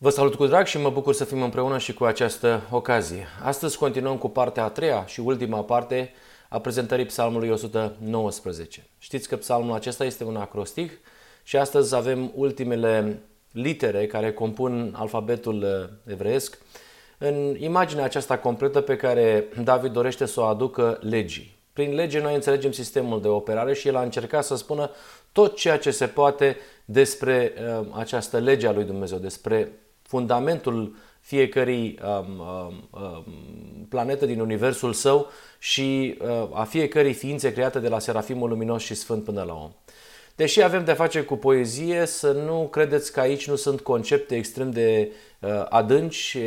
Vă salut cu drag și mă bucur să fim împreună și cu această ocazie. Astăzi continuăm cu partea a treia și ultima parte a prezentării psalmului 119. Știți că psalmul acesta este un acrostic și astăzi avem ultimele litere care compun alfabetul uh, evreiesc în imaginea aceasta completă pe care David dorește să o aducă legii. Prin lege noi înțelegem sistemul de operare și el a încercat să spună tot ceea ce se poate despre uh, această lege a lui Dumnezeu, despre fundamentul fiecărei um, um, um, planete din universul său și uh, a fiecărei ființe create de la Serafimul Luminos și Sfânt până la om. Deși avem de face cu poezie, să nu credeți că aici nu sunt concepte extrem de uh, adânci,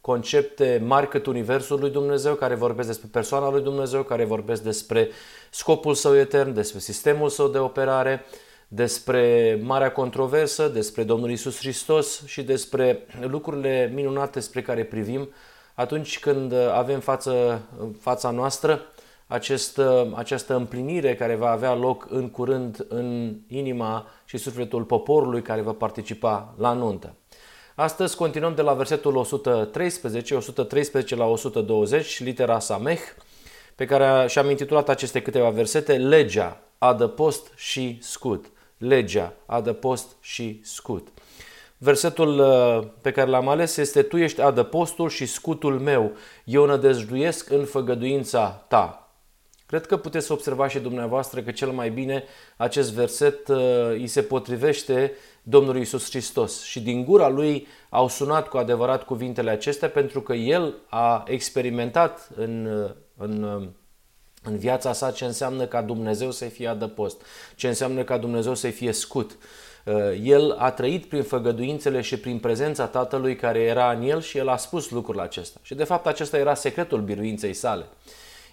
concepte mari cât Universul lui Dumnezeu, care vorbesc despre persoana lui Dumnezeu, care vorbesc despre scopul său etern, despre sistemul său de operare, despre marea controversă, despre Domnul Isus Hristos și despre lucrurile minunate spre care privim atunci când avem față, fața noastră acest, această împlinire care va avea loc în curând în inima și sufletul poporului care va participa la nuntă. Astăzi continuăm de la versetul 113, 113 la 120, litera Sameh, pe care și-am intitulat aceste câteva versete, Legea, adăpost și scut. Legea, adăpost și scut. Versetul uh, pe care l-am ales este Tu ești adăpostul și scutul meu, eu nădăjduiesc în făgăduința ta. Cred că puteți să observați și dumneavoastră că cel mai bine acest verset uh, îi se potrivește Domnului Isus Hristos și din gura lui au sunat cu adevărat cuvintele acestea pentru că el a experimentat în, uh, în, uh, în viața sa ce înseamnă ca Dumnezeu să fie adăpost, ce înseamnă ca Dumnezeu să fie scut. El a trăit prin făgăduințele și prin prezența Tatălui care era în el și el a spus lucrul acesta. Și de fapt acesta era secretul biruinței sale.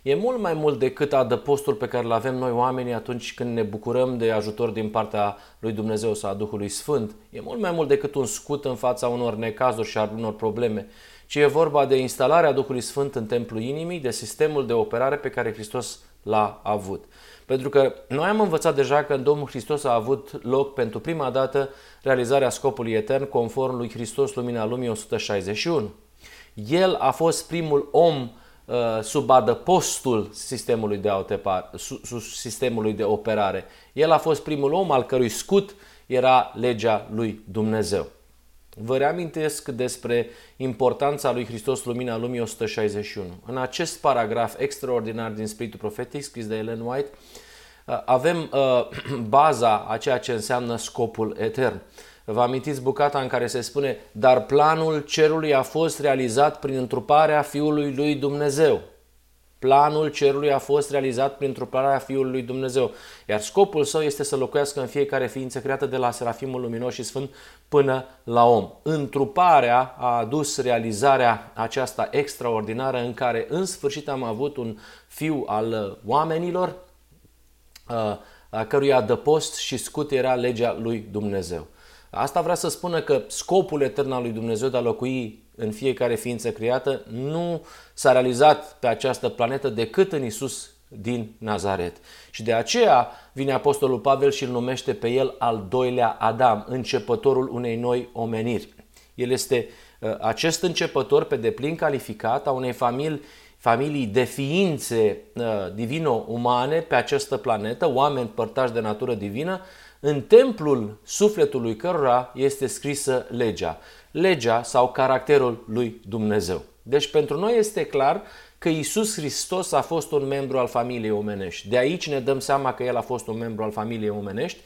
E mult mai mult decât adăpostul pe care îl avem noi oamenii atunci când ne bucurăm de ajutor din partea lui Dumnezeu sau a Duhului Sfânt. E mult mai mult decât un scut în fața unor necazuri și a unor probleme, ci e vorba de instalarea Duhului Sfânt în templul inimii, de sistemul de operare pe care Hristos l-a avut. Pentru că noi am învățat deja că în Domnul Hristos a avut loc pentru prima dată realizarea scopului etern conform lui Hristos Lumina Lumii 161. El a fost primul om Uh, sub adăpostul sistemului de, autepar, sistemului de operare. El a fost primul om al cărui scut era legea lui Dumnezeu. Vă reamintesc despre importanța lui Hristos Lumina Lumii 161. În acest paragraf extraordinar din Spiritul Profetic scris de Ellen White, uh, avem uh, baza a ceea ce înseamnă scopul etern. Vă amintiți bucata în care se spune, dar planul cerului a fost realizat prin întruparea Fiului lui Dumnezeu. Planul cerului a fost realizat prin întruparea Fiului lui Dumnezeu, iar scopul său este să locuiască în fiecare ființă creată de la Serafimul Luminos și Sfânt până la om. Întruparea a adus realizarea aceasta extraordinară în care în sfârșit am avut un fiu al oamenilor, a căruia adăpost și scut era legea lui Dumnezeu. Asta vrea să spună că scopul etern al lui Dumnezeu de a locui în fiecare ființă creată nu s-a realizat pe această planetă decât în Isus din Nazaret. Și de aceea vine Apostolul Pavel și îl numește pe el al doilea Adam, începătorul unei noi omeniri. El este uh, acest începător pe deplin calificat a unei familii familii de ființe uh, divino-umane pe această planetă, oameni părtași de natură divină, în templul sufletului cărora este scrisă legea. Legea sau caracterul lui Dumnezeu. Deci pentru noi este clar că Isus Hristos a fost un membru al familiei omenești. De aici ne dăm seama că El a fost un membru al familiei omenești,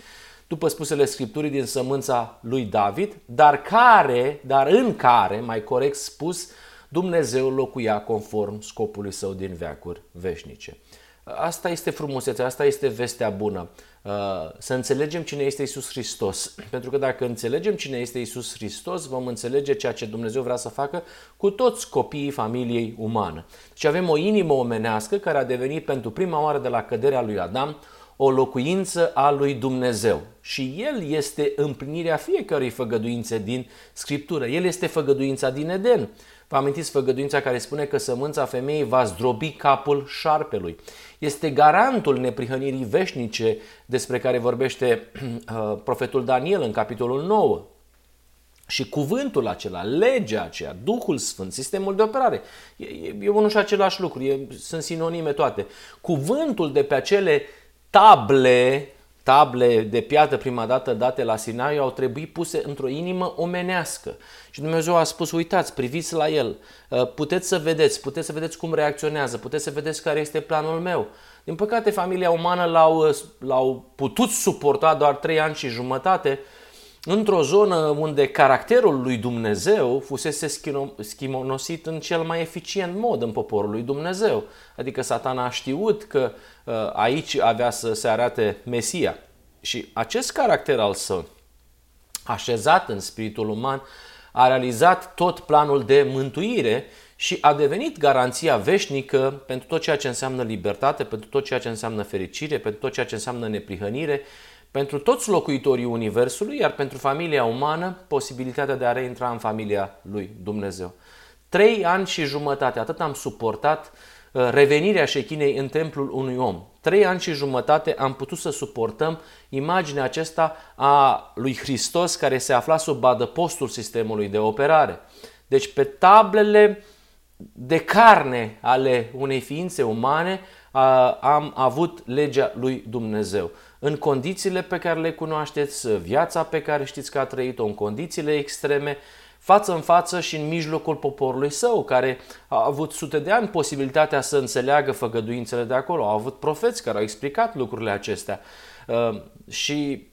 după spusele Scripturii din sămânța lui David, dar care, dar în care, mai corect spus, Dumnezeu locuia conform scopului său din veacuri veșnice. Asta este frumusețea, asta este vestea bună. Uh, să înțelegem cine este Isus Hristos. Pentru că dacă înțelegem cine este Isus Hristos, vom înțelege ceea ce Dumnezeu vrea să facă cu toți copiii familiei umane. Și avem o inimă omenească care a devenit pentru prima oară de la căderea lui Adam o locuință a lui Dumnezeu. Și El este împlinirea fiecărui făgăduințe din Scriptură. El este făgăduința din Eden. Vă amintiți făgăduința care spune că sămânța femeii va zdrobi capul șarpelui. Este garantul neprihănirii veșnice despre care vorbește uh, profetul Daniel în capitolul 9. Și cuvântul acela, legea aceea, Duhul Sfânt, sistemul de operare, e, e, e unul și același lucru, e, sunt sinonime toate. Cuvântul de pe acele table, table de piatră prima dată date la Sinai au trebuit puse într-o inimă omenească. Și Dumnezeu a spus, uitați, priviți la el, uh, puteți să vedeți, puteți să vedeți cum reacționează, puteți să vedeți care este planul meu. Din păcate, familia umană l-au, uh, l-au putut suporta doar trei ani și jumătate, într-o zonă unde caracterul lui Dumnezeu fusese schimonosit în cel mai eficient mod în poporul lui Dumnezeu. Adică satana a știut că uh, aici avea să se arate Mesia. Și acest caracter al său, așezat în spiritul uman, a realizat tot planul de mântuire și a devenit garanția veșnică pentru tot ceea ce înseamnă libertate, pentru tot ceea ce înseamnă fericire, pentru tot ceea ce înseamnă neprihănire pentru toți locuitorii Universului, iar pentru familia umană, posibilitatea de a reintra în familia lui Dumnezeu. Trei ani și jumătate, atât am suportat uh, revenirea șechinei în templul unui om. Trei ani și jumătate am putut să suportăm imaginea acesta a lui Hristos care se afla sub adăpostul sistemului de operare. Deci pe tablele de carne ale unei ființe umane am avut legea lui Dumnezeu în condițiile pe care le cunoașteți, viața pe care știți că a trăit-o, în condițiile extreme, față în față și în mijlocul poporului său, care a avut sute de ani posibilitatea să înțeleagă făgăduințele de acolo. Au avut profeți care au explicat lucrurile acestea. Uh, și,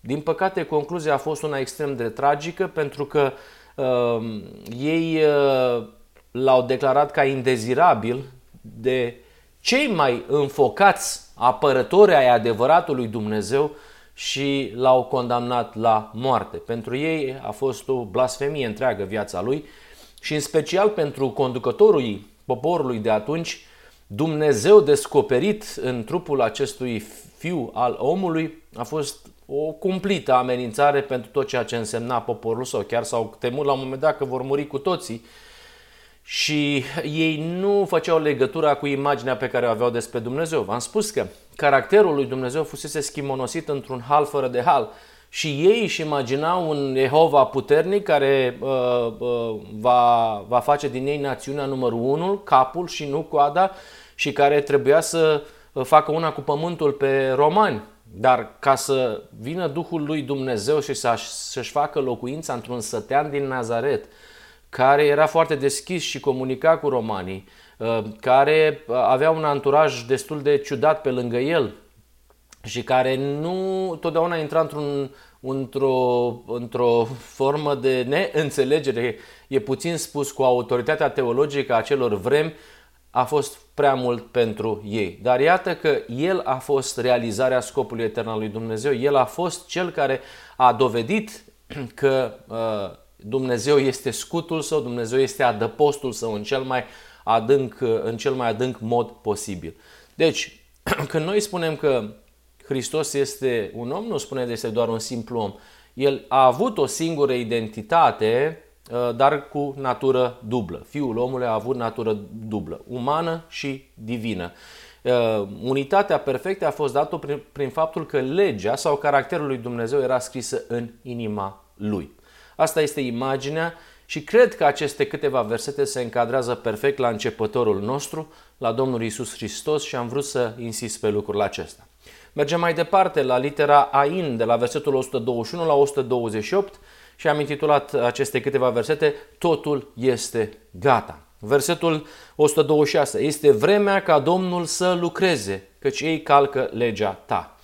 din păcate, concluzia a fost una extrem de tragică, pentru că uh, ei uh, l-au declarat ca indezirabil de cei mai înfocați apărători ai adevăratului Dumnezeu și l-au condamnat la moarte. Pentru ei a fost o blasfemie întreagă viața lui și în special pentru conducătorul poporului de atunci, Dumnezeu descoperit în trupul acestui fiu al omului a fost o cumplită amenințare pentru tot ceea ce însemna poporul său. Chiar s-au temut la un moment dat că vor muri cu toții și ei nu făceau legătura cu imaginea pe care o aveau despre Dumnezeu. V-am spus că caracterul lui Dumnezeu fusese schimonosit într-un hal fără de hal și ei își imaginau un Jehova puternic care uh, uh, va, va face din ei națiunea numărul 1, capul și nu coada și care trebuia să facă una cu pământul pe romani. Dar ca să vină Duhul lui Dumnezeu și să-și facă locuința într-un sătean din Nazaret, care era foarte deschis și comunica cu romanii, uh, care uh, avea un anturaj destul de ciudat pe lângă el și care nu totdeauna intra într-un, într-o, într-o formă de neînțelegere, e puțin spus cu autoritatea teologică a celor vremi, a fost prea mult pentru ei. Dar iată că El a fost realizarea scopului etern al lui Dumnezeu, El a fost Cel care a dovedit că uh, Dumnezeu este scutul său, Dumnezeu este adăpostul său în cel mai adânc, în cel mai adânc mod posibil. Deci, când noi spunem că Hristos este un om, nu spune că este doar un simplu om. El a avut o singură identitate, uh, dar cu natură dublă. Fiul omului a avut natură dublă, umană și divină. Uh, unitatea perfectă a fost dată prin, prin faptul că legea sau caracterul lui Dumnezeu era scrisă în inima lui. Asta este imaginea și cred că aceste câteva versete se încadrează perfect la începătorul nostru, la Domnul Isus Hristos și am vrut să insist pe lucrul acesta. Mergem mai departe la litera Ain, de la versetul 121 la 128 și am intitulat aceste câteva versete Totul este gata. Versetul 126. Este vremea ca Domnul să lucreze, căci ei calcă legea ta.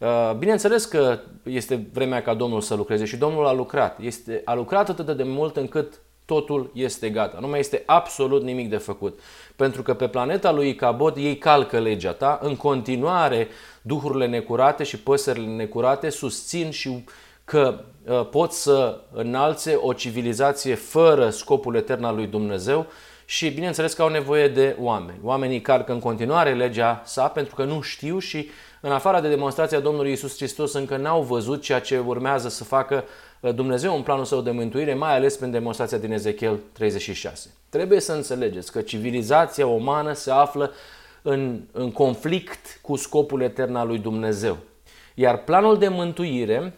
Uh, bineînțeles că este vremea ca Domnul să lucreze și Domnul a lucrat. Este, a lucrat atât de mult încât totul este gata. Nu mai este absolut nimic de făcut. Pentru că pe planeta lui Cabot ei calcă legea ta, în continuare duhurile necurate și păsările necurate susțin și că uh, pot să înalțe o civilizație fără scopul etern al lui Dumnezeu și bineînțeles că au nevoie de oameni. Oamenii calcă în continuare legea sa pentru că nu știu și în afara de demonstrația Domnului Isus Hristos, încă n-au văzut ceea ce urmează să facă uh, Dumnezeu în planul său de mântuire, mai ales prin demonstrația din Ezechiel 36. Trebuie să înțelegeți că civilizația umană se află în, în conflict cu scopul etern al lui Dumnezeu. Iar planul de mântuire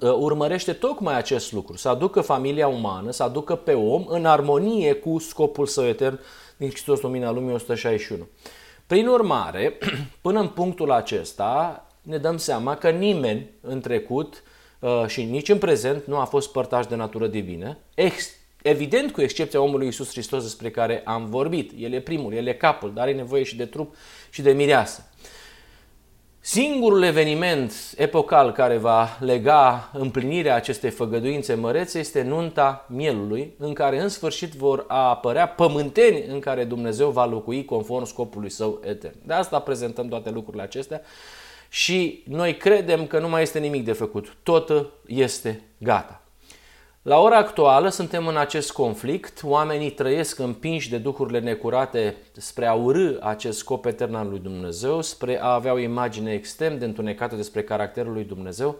urmărește tocmai acest lucru, să aducă familia umană, să aducă pe om în armonie cu scopul său etern din Hristos Lumina Lumii 161. Prin urmare, până în punctul acesta, ne dăm seama că nimeni în trecut uh, și nici în prezent nu a fost părtaș de natură divină, evident cu excepția omului Iisus Hristos despre care am vorbit. El e primul, el e capul, dar are nevoie și de trup și de mireasă. Singurul eveniment epocal care va lega împlinirea acestei făgăduințe mărețe este nunta mielului, în care în sfârșit vor apărea pământeni în care Dumnezeu va locui conform scopului său etern. De asta prezentăm toate lucrurile acestea și noi credem că nu mai este nimic de făcut. Tot este gata. La ora actuală suntem în acest conflict, oamenii trăiesc împinși de duhurile necurate spre a urâ acest scop etern al lui Dumnezeu, spre a avea o imagine extrem de întunecată despre caracterul lui Dumnezeu.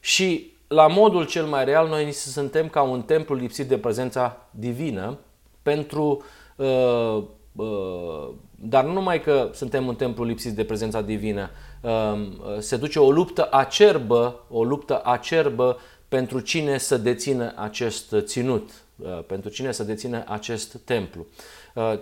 Și la modul cel mai real noi suntem ca un templu lipsit de prezența divină pentru uh, uh, dar nu numai că suntem un templu lipsit de prezența divină, uh, se duce o luptă acerbă, o luptă acerbă pentru cine să dețină acest ținut, uh, pentru cine să dețină acest templu. Uh,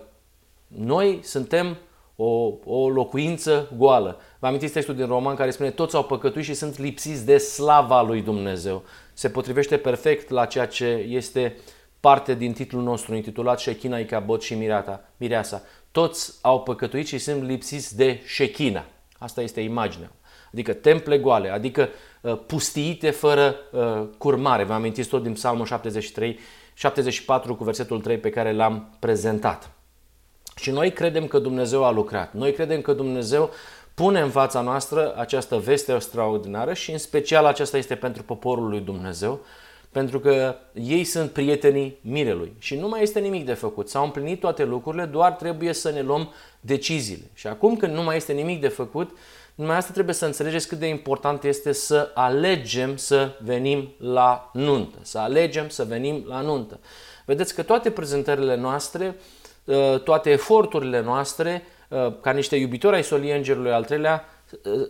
noi suntem o, o locuință goală. Vă amintiți textul din Roman care spune toți au păcătuit și sunt lipsiți de slava lui Dumnezeu. Se potrivește perfect la ceea ce este parte din titlul nostru intitulat Shechina, Icabot și Mirata, Mireasa. Toți au păcătuit și sunt lipsiți de Shechina. Asta este imaginea. Adică temple goale, adică Uh, pustiite fără uh, curmare. Vă amintiți tot din Psalmul 73, 74 cu versetul 3 pe care l-am prezentat. Și noi credem că Dumnezeu a lucrat. Noi credem că Dumnezeu pune în fața noastră această veste extraordinară și în special aceasta este pentru poporul lui Dumnezeu, pentru că ei sunt prietenii mirelui și nu mai este nimic de făcut. S-au împlinit toate lucrurile, doar trebuie să ne luăm deciziile. Și acum când nu mai este nimic de făcut, numai asta trebuie să înțelegeți cât de important este să alegem să venim la nuntă. Să alegem să venim la nuntă. Vedeți că toate prezentările noastre, uh, toate eforturile noastre, uh, ca niște iubitori ai solii îngerului al treilea, uh,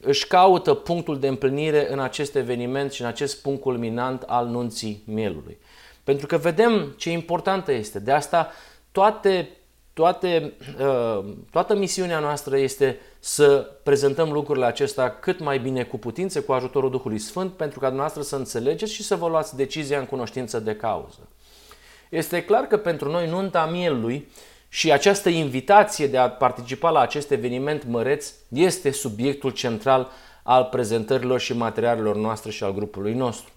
își caută punctul de împlinire în acest eveniment și în acest punct culminant al nunții mielului. Pentru că vedem ce importantă este. De asta toate toate, uh, toată misiunea noastră este să prezentăm lucrurile acestea cât mai bine cu putință, cu ajutorul Duhului Sfânt, pentru ca dumneavoastră să înțelegeți și să vă luați decizia în cunoștință de cauză. Este clar că pentru noi nunta mielului și această invitație de a participa la acest eveniment măreț este subiectul central al prezentărilor și materialelor noastre și al grupului nostru.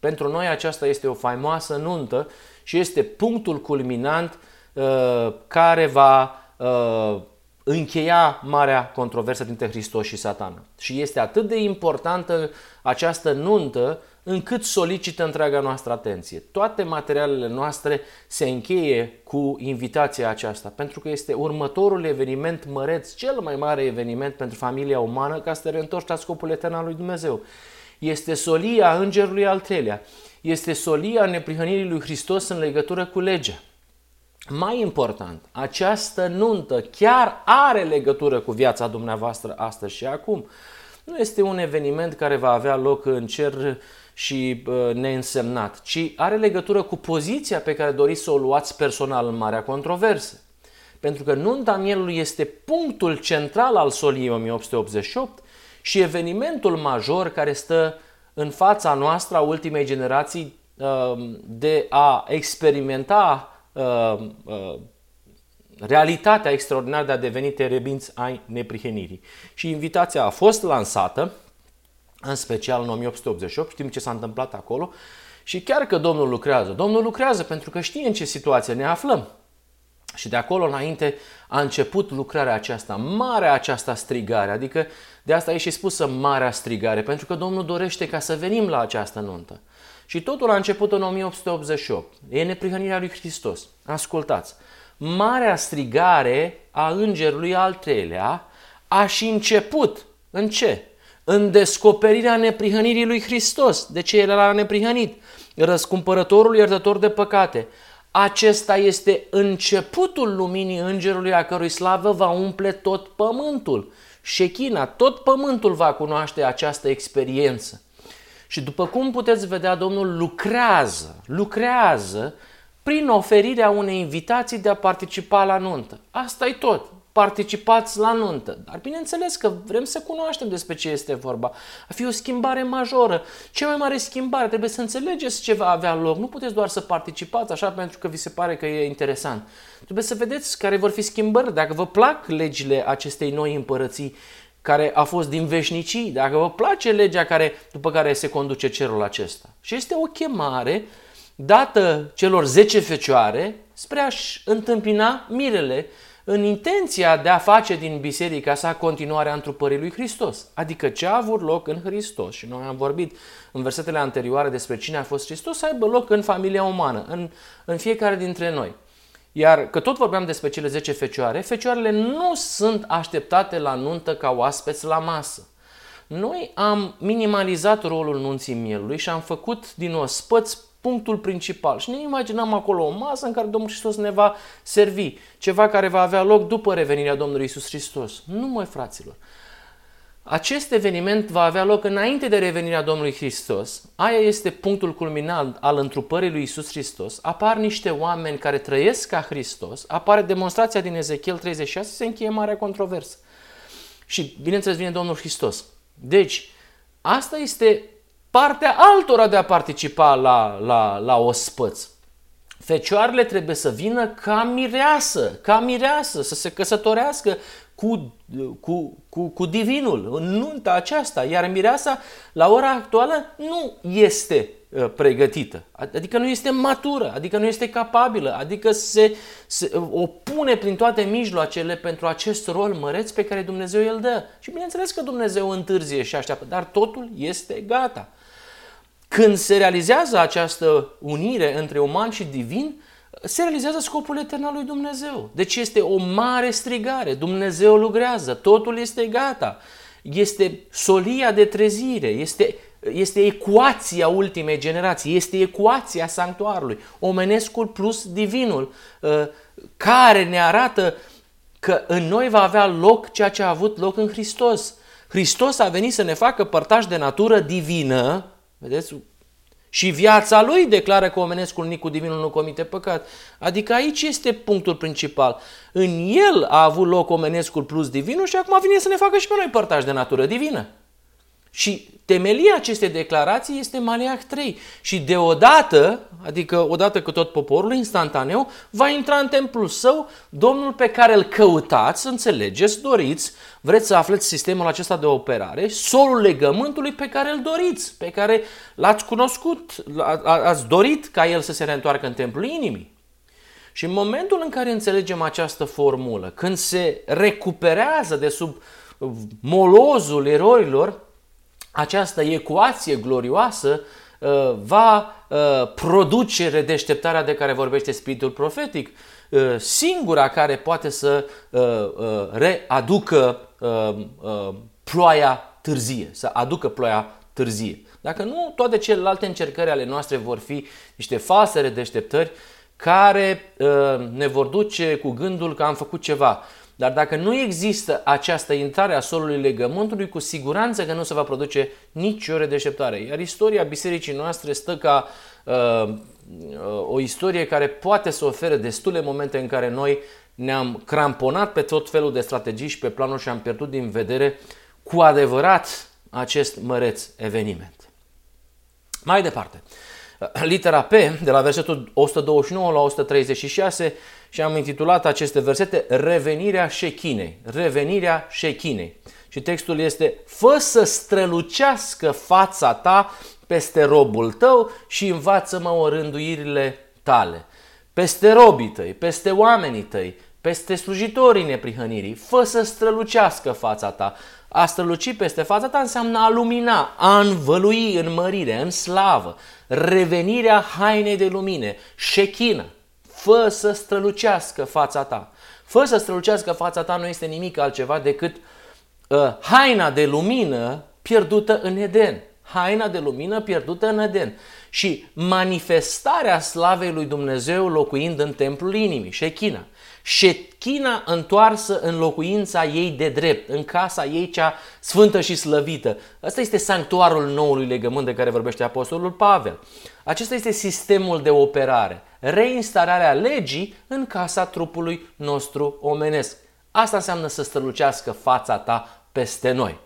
Pentru noi aceasta este o faimoasă nuntă și este punctul culminant Uh, care va uh, încheia marea controversă dintre Hristos și Satana. Și este atât de importantă această nuntă încât solicită întreaga noastră atenție. Toate materialele noastre se încheie cu invitația aceasta, pentru că este următorul eveniment măreț, cel mai mare eveniment pentru familia umană ca să te reîntorci la scopul etern al lui Dumnezeu. Este solia îngerului al treilea, este solia neprihănirii lui Hristos în legătură cu legea. Mai important, această nuntă chiar are legătură cu viața dumneavoastră astăzi și acum. Nu este un eveniment care va avea loc în cer și uh, neînsemnat, ci are legătură cu poziția pe care doriți să o luați personal în marea controversă. Pentru că nunta mielului este punctul central al soliei 1888 și evenimentul major care stă în fața noastră a ultimei generații uh, de a experimenta Uh, uh, realitatea extraordinară de a deveni terebinți ai neprihenirii. Și invitația a fost lansată, în special în 1888, știm ce s-a întâmplat acolo, și chiar că Domnul lucrează. Domnul lucrează pentru că știe în ce situație ne aflăm. Și de acolo înainte a început lucrarea aceasta, marea aceasta strigare, adică de asta e și spusă marea strigare, pentru că Domnul dorește ca să venim la această nuntă. Și totul a început în 1888. E neprihănirea lui Hristos. Ascultați. Marea strigare a îngerului al treilea a și început. În ce? În descoperirea neprihănirii lui Hristos. De ce el era neprihănit? Răscumpărătorul iertător de păcate. Acesta este începutul luminii îngerului a cărui slavă va umple tot pământul. Șechina, tot pământul va cunoaște această experiență. Și după cum puteți vedea, Domnul lucrează, lucrează prin oferirea unei invitații de a participa la nuntă. Asta e tot. Participați la nuntă. Dar bineînțeles că vrem să cunoaștem despre ce este vorba. A fi o schimbare majoră. Cea mai mare schimbare trebuie să înțelegeți ce va avea loc. Nu puteți doar să participați așa pentru că vi se pare că e interesant. Trebuie să vedeți care vor fi schimbări. Dacă vă plac legile acestei noi împărății, care a fost din veșnicii, dacă vă place legea care, după care se conduce cerul acesta. Și este o chemare dată celor 10 fecioare spre a-și întâmpina mirele în intenția de a face din biserica sa continuarea întrupării lui Hristos, adică ce a avut loc în Hristos. Și noi am vorbit în versetele anterioare despre cine a fost Hristos, să aibă loc în familia umană, în, în fiecare dintre noi. Iar că tot vorbeam despre cele 10 fecioare, fecioarele nu sunt așteptate la nuntă ca oaspeți la masă. Noi am minimalizat rolul nunții mielului și am făcut din ospăți punctul principal. Și ne imaginăm acolo o masă în care Domnul Hristos ne va servi, ceva care va avea loc după revenirea Domnului Isus Hristos. Nu, mai fraților. Acest eveniment va avea loc înainte de revenirea Domnului Hristos. Aia este punctul culminant al întrupării lui Isus Hristos. Apar niște oameni care trăiesc ca Hristos. Apare demonstrația din Ezechiel 36, se încheie marea controversă. Și, bineînțeles, vine Domnul Hristos. Deci, asta este partea altora de a participa la, la, la ospăț. Fecioarele trebuie să vină ca mireasă, ca mireasă, să se căsătorească cu, cu, cu, cu divinul, în nunta aceasta. Iar mireasa, la ora actuală, nu este uh, pregătită, adică nu este matură, adică nu este capabilă, adică se, se opune prin toate mijloacele pentru acest rol măreț pe care Dumnezeu îl dă. Și bineînțeles că Dumnezeu întârzie și așteaptă, dar totul este gata. Când se realizează această unire între uman și divin, se realizează scopul etern al lui Dumnezeu. Deci este o mare strigare. Dumnezeu lucrează, totul este gata. Este solia de trezire, este, este ecuația ultimei generații, este ecuația sanctuarului, omenescul plus divinul, uh, care ne arată că în noi va avea loc ceea ce a avut loc în Hristos. Hristos a venit să ne facă părtași de natură divină, Vedeți? Și viața lui declară că omenescul nicu divinul nu comite păcat. Adică aici este punctul principal. În el a avut loc omenescul plus divinul și acum vine să ne facă și pe noi părtași de natură divină. Și temelia acestei declarații este Maleac 3. Și deodată, adică odată cu tot poporul, instantaneu, va intra în templul său Domnul pe care îl căutați, înțelegeți, doriți, vreți să aflați sistemul acesta de operare, solul legământului pe care îl doriți, pe care l-ați cunoscut, ați dorit ca el să se reîntoarcă în templul inimii. Și în momentul în care înțelegem această formulă, când se recuperează de sub molozul erorilor, această ecuație glorioasă uh, va uh, produce redeșteptarea de care vorbește Spiritul Profetic, uh, singura care poate să readucă ploaia târzie, să aducă ploaia târzie. Dacă nu, toate celelalte încercări ale noastre vor fi niște false redeșteptări care ne vor duce cu gândul că am făcut ceva. Dar dacă nu există această intrare a solului legământului, cu siguranță că nu se va produce nicio redeșteptare. Iar istoria bisericii noastre stă ca uh, uh, o istorie care poate să ofere destule momente în care noi ne-am cramponat pe tot felul de strategii și pe planuri și am pierdut din vedere cu adevărat acest măreț eveniment. Mai departe, litera P, de la versetul 129 la 136, și am intitulat aceste versete Revenirea șechinei. Revenirea șechinei. Și textul este Fă să strălucească fața ta peste robul tău și învață-mă orânduirile tale. Peste robii tăi, peste oamenii tăi, peste slujitorii neprihănirii. Fă să strălucească fața ta. A străluci peste fața ta înseamnă a lumina, a învălui în mărire, în slavă, revenirea hainei de lumine, șechină. Fă să strălucească fața ta. Fă să strălucească fața ta nu este nimic altceva decât uh, haina de lumină pierdută în Eden. Haina de lumină pierdută în Eden. și manifestarea slavei lui Dumnezeu locuind în templul inimii, șechina. Șechina întoarsă în locuința ei de drept, în casa ei cea sfântă și slăvită. Ăsta este sanctuarul noului legământ de care vorbește Apostolul Pavel. Acesta este sistemul de operare, reinstalarea legii în casa trupului nostru omenesc. Asta înseamnă să strălucească fața ta peste noi.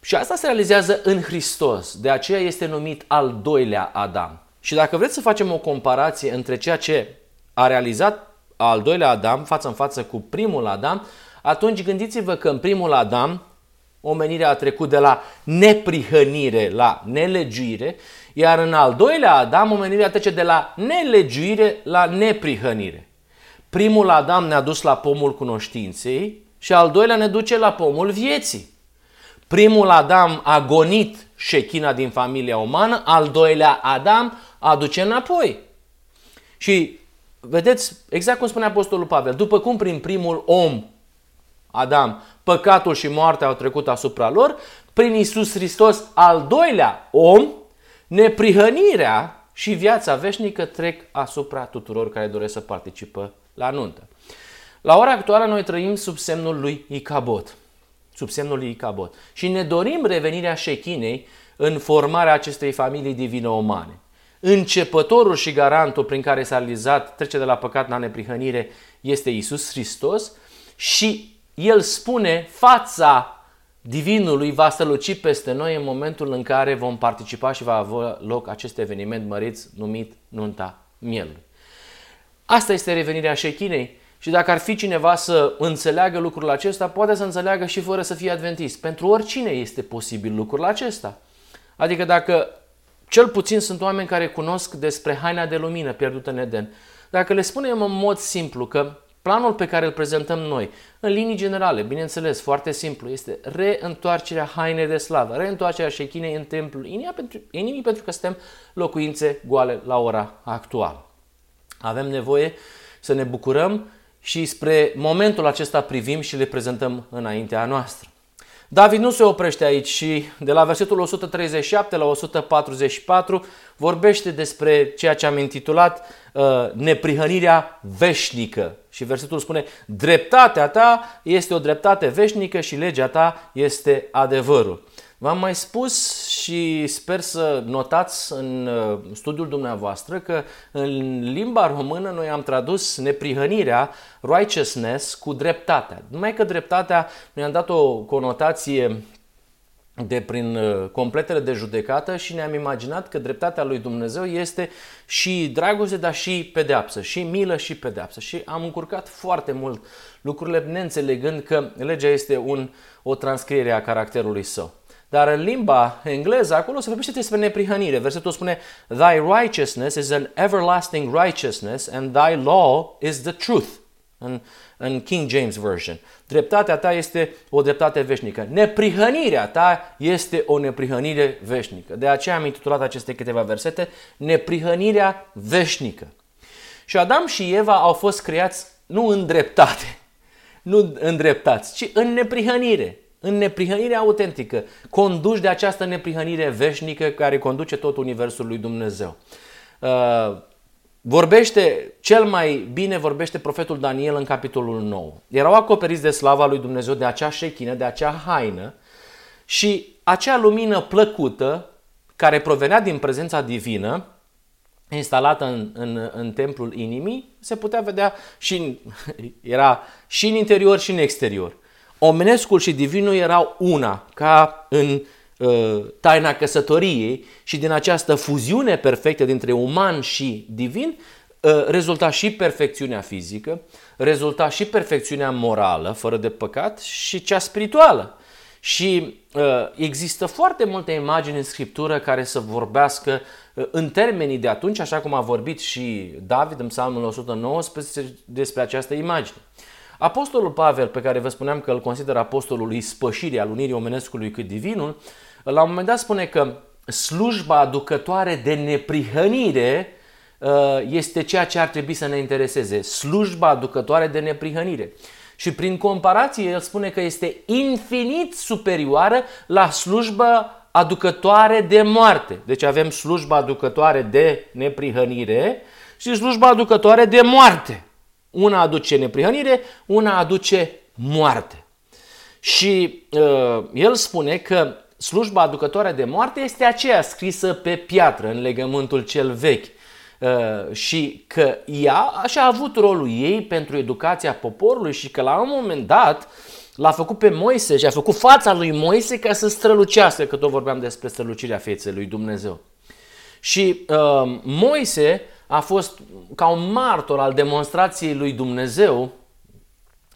Și asta se realizează în Hristos, de aceea este numit al doilea Adam. Și dacă vreți să facem o comparație între ceea ce a realizat al doilea Adam față în față cu primul Adam, atunci gândiți-vă că în primul Adam omenirea a trecut de la neprihănire la nelegiuire, iar în al doilea Adam omenirea trece de la nelegiuire la neprihănire. Primul Adam ne-a dus la pomul cunoștinței și al doilea ne duce la pomul vieții. Primul Adam a gonit șechina din familia umană, al doilea Adam aduce înapoi. Și vedeți, exact cum spune Apostolul Pavel, după cum prin primul om, Adam, păcatul și moartea au trecut asupra lor, prin Isus Hristos, al doilea om, neprihănirea și viața veșnică trec asupra tuturor care doresc să participă la nuntă. La ora actuală noi trăim sub semnul lui Icabod sub semnul lui Icabod. Și ne dorim revenirea șechinei în formarea acestei familii divine umane. Începătorul și garantul prin care s-a realizat trece de la păcat la neprihănire este Isus Hristos și El spune fața Divinului va străluci peste noi în momentul în care vom participa și va avea loc acest eveniment mărit numit Nunta Mielului. Asta este revenirea șechinei și dacă ar fi cineva să înțeleagă lucrul acesta, poate să înțeleagă și fără să fie adventist. Pentru oricine este posibil lucrul acesta. Adică dacă cel puțin sunt oameni care cunosc despre haina de lumină pierdută în Eden, dacă le spunem în mod simplu că planul pe care îl prezentăm noi, în linii generale, bineînțeles, foarte simplu, este reîntoarcerea hainei de slavă, reîntoarcerea șechinei în templul inimii pentru, inimii pentru că suntem locuințe goale la ora actuală. Avem nevoie să ne bucurăm și spre momentul acesta privim și le prezentăm înaintea noastră. David nu se oprește aici și de la versetul 137 la 144 vorbește despre ceea ce am intitulat uh, neprihănirea veșnică. Și versetul spune, dreptatea ta este o dreptate veșnică și legea ta este adevărul. V-am mai spus și sper să notați în uh, studiul dumneavoastră că în limba română noi am tradus neprihănirea, righteousness, cu dreptatea. Numai că dreptatea ne-am dat o conotație de prin uh, completele de judecată și ne-am imaginat că dreptatea lui Dumnezeu este și dragoste, dar și pedeapsă, și milă și pedeapsă. Și am încurcat foarte mult lucrurile neînțelegând că legea este un, o transcriere a caracterului său. Dar în limba engleză, acolo se vorbește despre neprihănire. Versetul spune, Thy righteousness is an everlasting righteousness and thy law is the truth. În, în King James Version. Dreptatea ta este o dreptate veșnică. Neprihănirea ta este o neprihănire veșnică. De aceea am intitulat aceste câteva versete, Neprihănirea veșnică. Și Adam și Eva au fost creați nu în dreptate, nu îndreptați, ci în neprihănire în neprihănire autentică, conduși de această neprihănire veșnică care conduce tot universul lui Dumnezeu. Uh, vorbește, cel mai bine vorbește profetul Daniel în capitolul 9. Erau acoperiți de slava lui Dumnezeu, de acea șechină, de acea haină și acea lumină plăcută care provenea din prezența divină, instalată în, în, în templul inimii, se putea vedea și în, era și în interior și în exterior omenescul și divinul erau una, ca în uh, taina căsătoriei și din această fuziune perfectă dintre uman și divin uh, rezulta și perfecțiunea fizică, rezulta și perfecțiunea morală, fără de păcat, și cea spirituală. Și uh, există foarte multe imagini în Scriptură care să vorbească uh, în termenii de atunci, așa cum a vorbit și David în Psalmul 119 despre această imagine. Apostolul Pavel, pe care vă spuneam că îl consideră apostolul ispășirii al unirii omenescului cu divinul, la un moment dat spune că slujba aducătoare de neprihănire uh, este ceea ce ar trebui să ne intereseze. Slujba aducătoare de neprihănire. Și prin comparație el spune că este infinit superioară la slujba aducătoare de moarte. Deci avem slujba aducătoare de neprihănire și slujba aducătoare de moarte. Una aduce neprihănire, una aduce moarte. Și uh, el spune că slujba aducătoare de moarte este aceea scrisă pe piatră în legământul cel vechi. Uh, și că ea așa a avut rolul ei pentru educația poporului și că la un moment dat l-a făcut pe Moise și a făcut fața lui Moise ca să strălucească, că tot vorbeam despre strălucirea feței lui Dumnezeu. Și uh, Moise a fost ca un martor al demonstrației lui Dumnezeu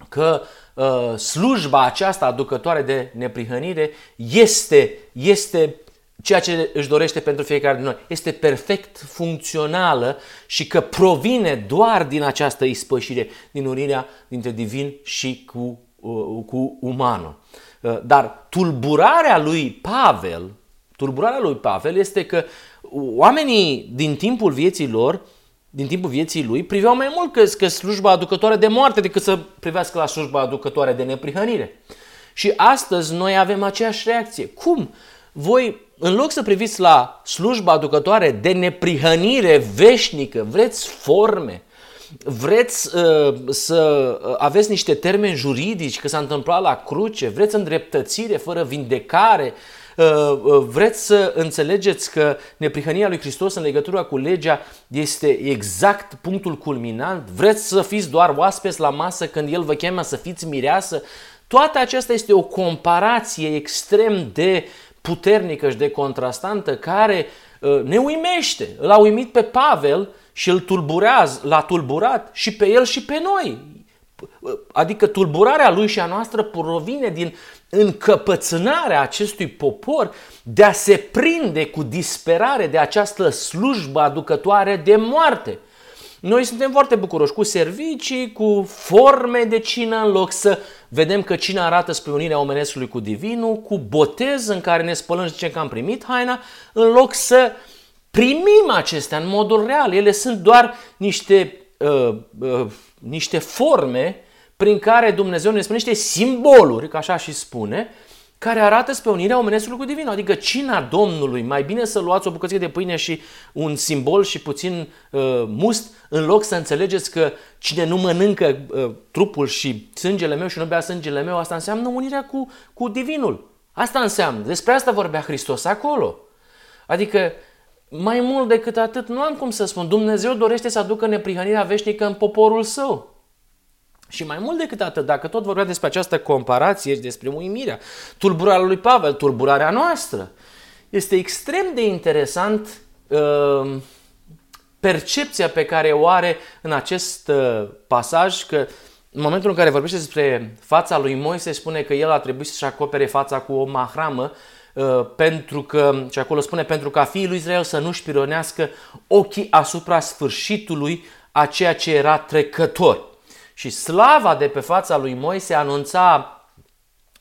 că uh, slujba aceasta aducătoare de neprihănire este, este ceea ce își dorește pentru fiecare din noi. Este perfect funcțională și că provine doar din această ispășire, din unirea dintre divin și cu, uh, cu umanul. Uh, dar tulburarea lui Pavel, tulburarea lui Pavel este că oamenii din timpul vieții lor din timpul vieții lui, priveau mai mult că, că slujba aducătoare de moarte decât să privească la slujba aducătoare de neprihănire. Și astăzi noi avem aceeași reacție. Cum? Voi, în loc să priviți la slujba aducătoare de neprihănire veșnică, vreți forme, vreți uh, să aveți niște termeni juridici, că s-a întâmplat la cruce, vreți îndreptățire fără vindecare, Uh, uh, vreți să înțelegeți că neprihănia lui Hristos în legătură cu legea este exact punctul culminant? Vreți să fiți doar oaspeți la masă când El vă cheamă să fiți mireasă? Toată aceasta este o comparație extrem de puternică și de contrastantă care uh, ne uimește. L-a uimit pe Pavel și îl tulburează, l-a tulburat și pe el și pe noi. Adică tulburarea lui și a noastră provine din încăpățânarea acestui popor de a se prinde cu disperare de această slujbă aducătoare de moarte. Noi suntem foarte bucuroși cu servicii, cu forme de cină, în loc să vedem că cina arată spre unirea omenescului cu divinul, cu botez în care ne spălăm și zicem că am primit haina, în loc să primim acestea în modul real. Ele sunt doar niște, uh, uh, niște forme prin care Dumnezeu ne spune niște simboluri, ca așa și spune, care arată spre unirea omenescului cu divinul. Adică cina Domnului, mai bine să luați o bucățică de pâine și un simbol și puțin uh, must, în loc să înțelegeți că cine nu mănâncă uh, trupul și sângele meu și nu bea sângele meu, asta înseamnă unirea cu, cu divinul. Asta înseamnă. Despre asta vorbea Hristos acolo. Adică mai mult decât atât, nu am cum să spun. Dumnezeu dorește să aducă neprihănirea veșnică în poporul său. Și mai mult decât atât, dacă tot vorbea despre această comparație și despre uimirea, tulburarea lui Pavel, tulburarea noastră, este extrem de interesant uh, percepția pe care o are în acest uh, pasaj, că în momentul în care vorbește despre fața lui Moise, spune că el a trebuit să-și acopere fața cu o mahramă, uh, pentru că, și acolo spune, pentru ca fiii lui Israel să nu-și pironească ochii asupra sfârșitului a ceea ce era trecător. Și slava de pe fața lui Moise anunța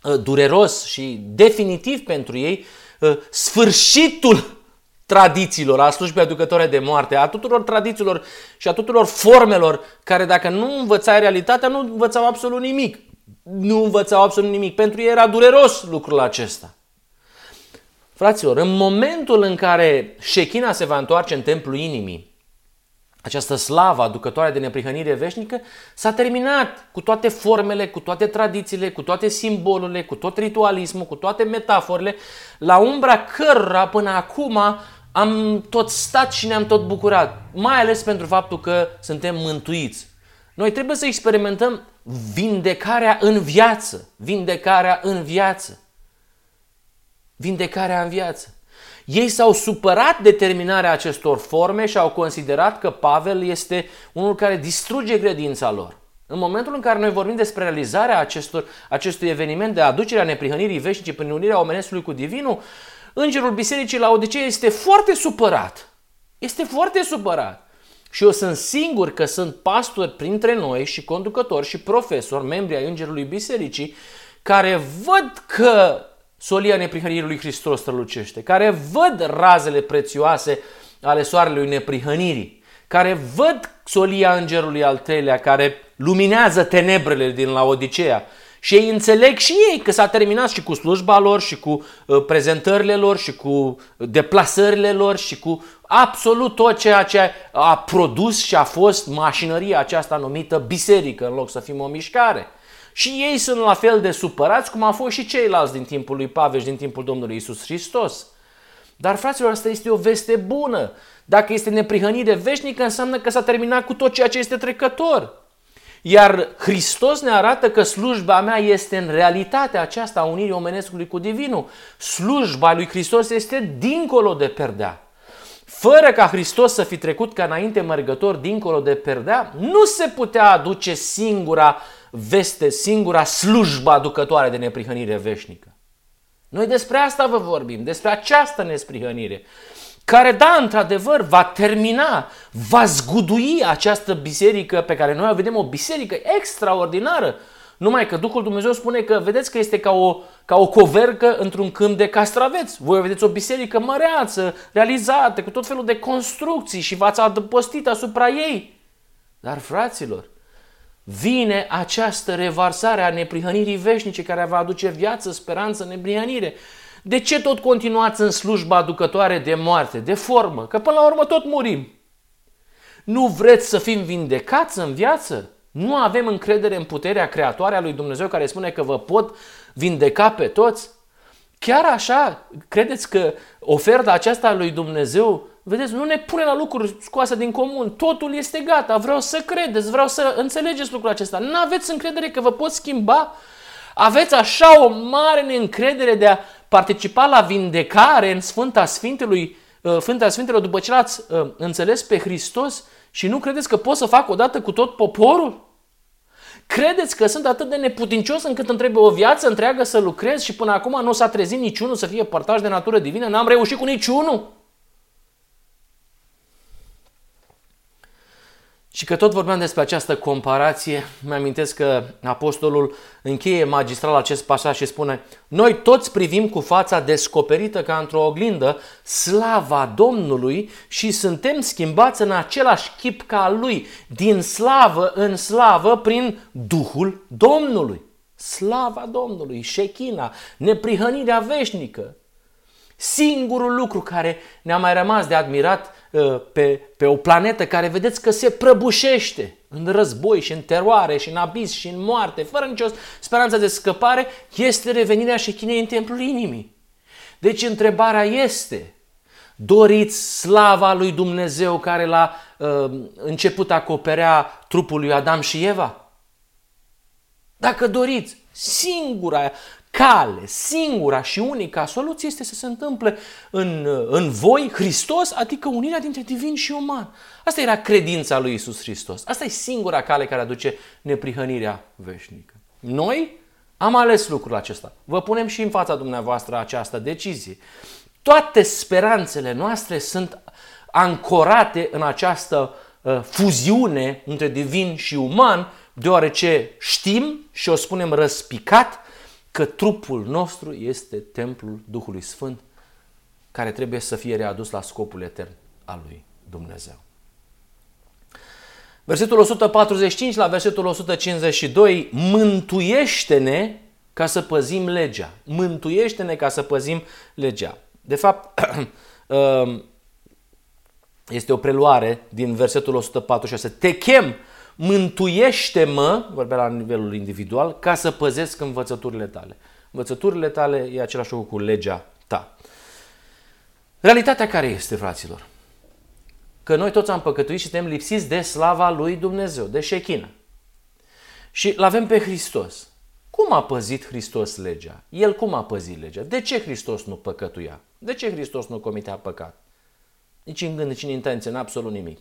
uh, dureros și definitiv pentru ei uh, sfârșitul tradițiilor, a slujbei aducătoare de moarte, a tuturor tradițiilor și a tuturor formelor care dacă nu învățai realitatea, nu învățau absolut nimic. Nu învățau absolut nimic. Pentru ei era dureros lucrul acesta. Fraților, în momentul în care Shechina se va întoarce în templul inimii, această slavă aducătoare de neprihănire veșnică s-a terminat cu toate formele, cu toate tradițiile, cu toate simbolurile, cu tot ritualismul, cu toate metaforele, la umbra cărora până acum am tot stat și ne-am tot bucurat, mai ales pentru faptul că suntem mântuiți. Noi trebuie să experimentăm vindecarea în viață, vindecarea în viață. Vindecarea în viață. Ei s-au supărat de terminarea acestor forme și au considerat că Pavel este unul care distruge credința lor. În momentul în care noi vorbim despre realizarea acestor, acestui eveniment de aducerea neprihănirii veșnice prin unirea omenescului cu divinul, îngerul bisericii la Odisee este foarte supărat. Este foarte supărat. Și eu sunt singur că sunt pastori printre noi și conducători și profesori, membri ai Îngerului Bisericii, care văd că solia neprihănirii lui Hristos strălucește, care văd razele prețioase ale soarelui neprihănirii, care văd solia îngerului al treilea, care luminează tenebrele din Laodicea Și ei înțeleg și ei că s-a terminat și cu slujba lor, și cu uh, prezentările lor, și cu deplasările lor, și cu absolut tot ceea ce a produs și a fost mașinăria aceasta numită biserică, în loc să fim o mișcare. Și ei sunt la fel de supărați cum au fost și ceilalți din timpul lui Pavel și din timpul Domnului Isus Hristos. Dar, fraților, asta este o veste bună. Dacă este neprihănire veșnică, înseamnă că s-a terminat cu tot ceea ce este trecător. Iar Hristos ne arată că slujba mea este în realitatea aceasta a unirii omenescului cu divinul. Slujba lui Hristos este dincolo de perdea. Fără ca Hristos să fi trecut ca înainte mergător dincolo de perdea, nu se putea aduce singura veste, singura slujba aducătoare de neprihănire veșnică. Noi despre asta vă vorbim, despre această nesprihănire, care, da, într-adevăr, va termina, va zgudui această biserică pe care noi o vedem o biserică extraordinară. Numai că Duhul Dumnezeu spune că, vedeți că este ca o, ca o covercă într-un câmp de castraveți. Voi vedeți o biserică măreață, realizată, cu tot felul de construcții și v-ați adăpostit asupra ei. Dar, fraților, vine această revarsare a neprihănirii veșnice care va aduce viață, speranță, neprihănire. De ce tot continuați în slujba aducătoare de moarte, de formă? Că până la urmă tot murim. Nu vreți să fim vindecați în viață? Nu avem încredere în puterea creatoare a lui Dumnezeu care spune că vă pot vindeca pe toți? Chiar așa, credeți că oferta aceasta a lui Dumnezeu Vedeți, nu ne pune la lucruri scoase din comun. Totul este gata. Vreau să credeți, vreau să înțelegeți lucrul acesta. Nu aveți încredere că vă pot schimba? Aveți așa o mare neîncredere de a participa la vindecare în Sfânta Sfintelui, uh, Sfânta Sfintelor după ce l-ați uh, înțeles pe Hristos și nu credeți că pot să fac odată cu tot poporul? Credeți că sunt atât de neputincios încât îmi trebuie o viață întreagă să lucrez și până acum nu s-a trezit niciunul să fie părtaș de natură divină? N-am reușit cu niciunul? Și că tot vorbeam despre această comparație, mi-amintesc că apostolul încheie magistral acest pasaj și spune Noi toți privim cu fața descoperită ca într-o oglindă slava Domnului și suntem schimbați în același chip ca Lui, din slavă în slavă prin Duhul Domnului. Slava Domnului, șechina, neprihănirea veșnică. Singurul lucru care ne-a mai rămas de admirat uh, pe, pe o planetă care vedeți că se prăbușește în război și în teroare și în abis și în moarte, fără nicio speranță de scăpare, este revenirea șechinei în templul inimii. Deci întrebarea este, doriți slava lui Dumnezeu care la uh, început acoperea trupul lui Adam și Eva? Dacă doriți, singura cale, singura și unica soluție este să se întâmple în, în voi Hristos, adică unirea dintre divin și uman. Asta era credința lui Isus Hristos. Asta e singura cale care aduce neprihănirea veșnică. Noi am ales lucrul acesta. Vă punem și în fața dumneavoastră această decizie. Toate speranțele noastre sunt ancorate în această uh, fuziune între divin și uman, deoarece știm și o spunem răspicat că trupul nostru este templul Duhului Sfânt care trebuie să fie readus la scopul etern al lui Dumnezeu. Versetul 145 la versetul 152, mântuiește-ne ca să păzim legea. Mântuiește-ne ca să păzim legea. De fapt, um, este o preluare din versetul 146. Te chem mântuiește-mă, vorbea la nivelul individual, ca să păzesc învățăturile tale. Învățăturile tale e același lucru cu legea ta. Realitatea care este, fraților? Că noi toți am păcătuit și suntem lipsiți de slava lui Dumnezeu, de șechină. Și îl avem pe Hristos. Cum a păzit Hristos legea? El cum a păzit legea? De ce Hristos nu păcătuia? De ce Hristos nu comitea păcat? Nici în gând, nici în intenție, în absolut nimic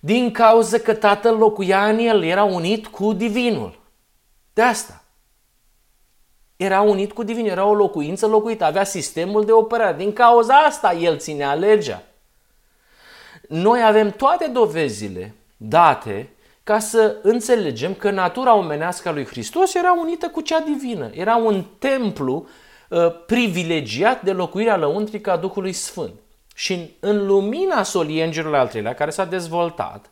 din cauza că tatăl locuia în el, era unit cu divinul. De asta. Era unit cu divinul, era o locuință locuită, avea sistemul de operare. Din cauza asta el ținea legea. Noi avem toate dovezile date ca să înțelegem că natura omenească a lui Hristos era unită cu cea divină. Era un templu uh, privilegiat de locuirea lăuntrică a Duhului Sfânt. Și în lumina soliengerului al treilea, care s-a dezvoltat,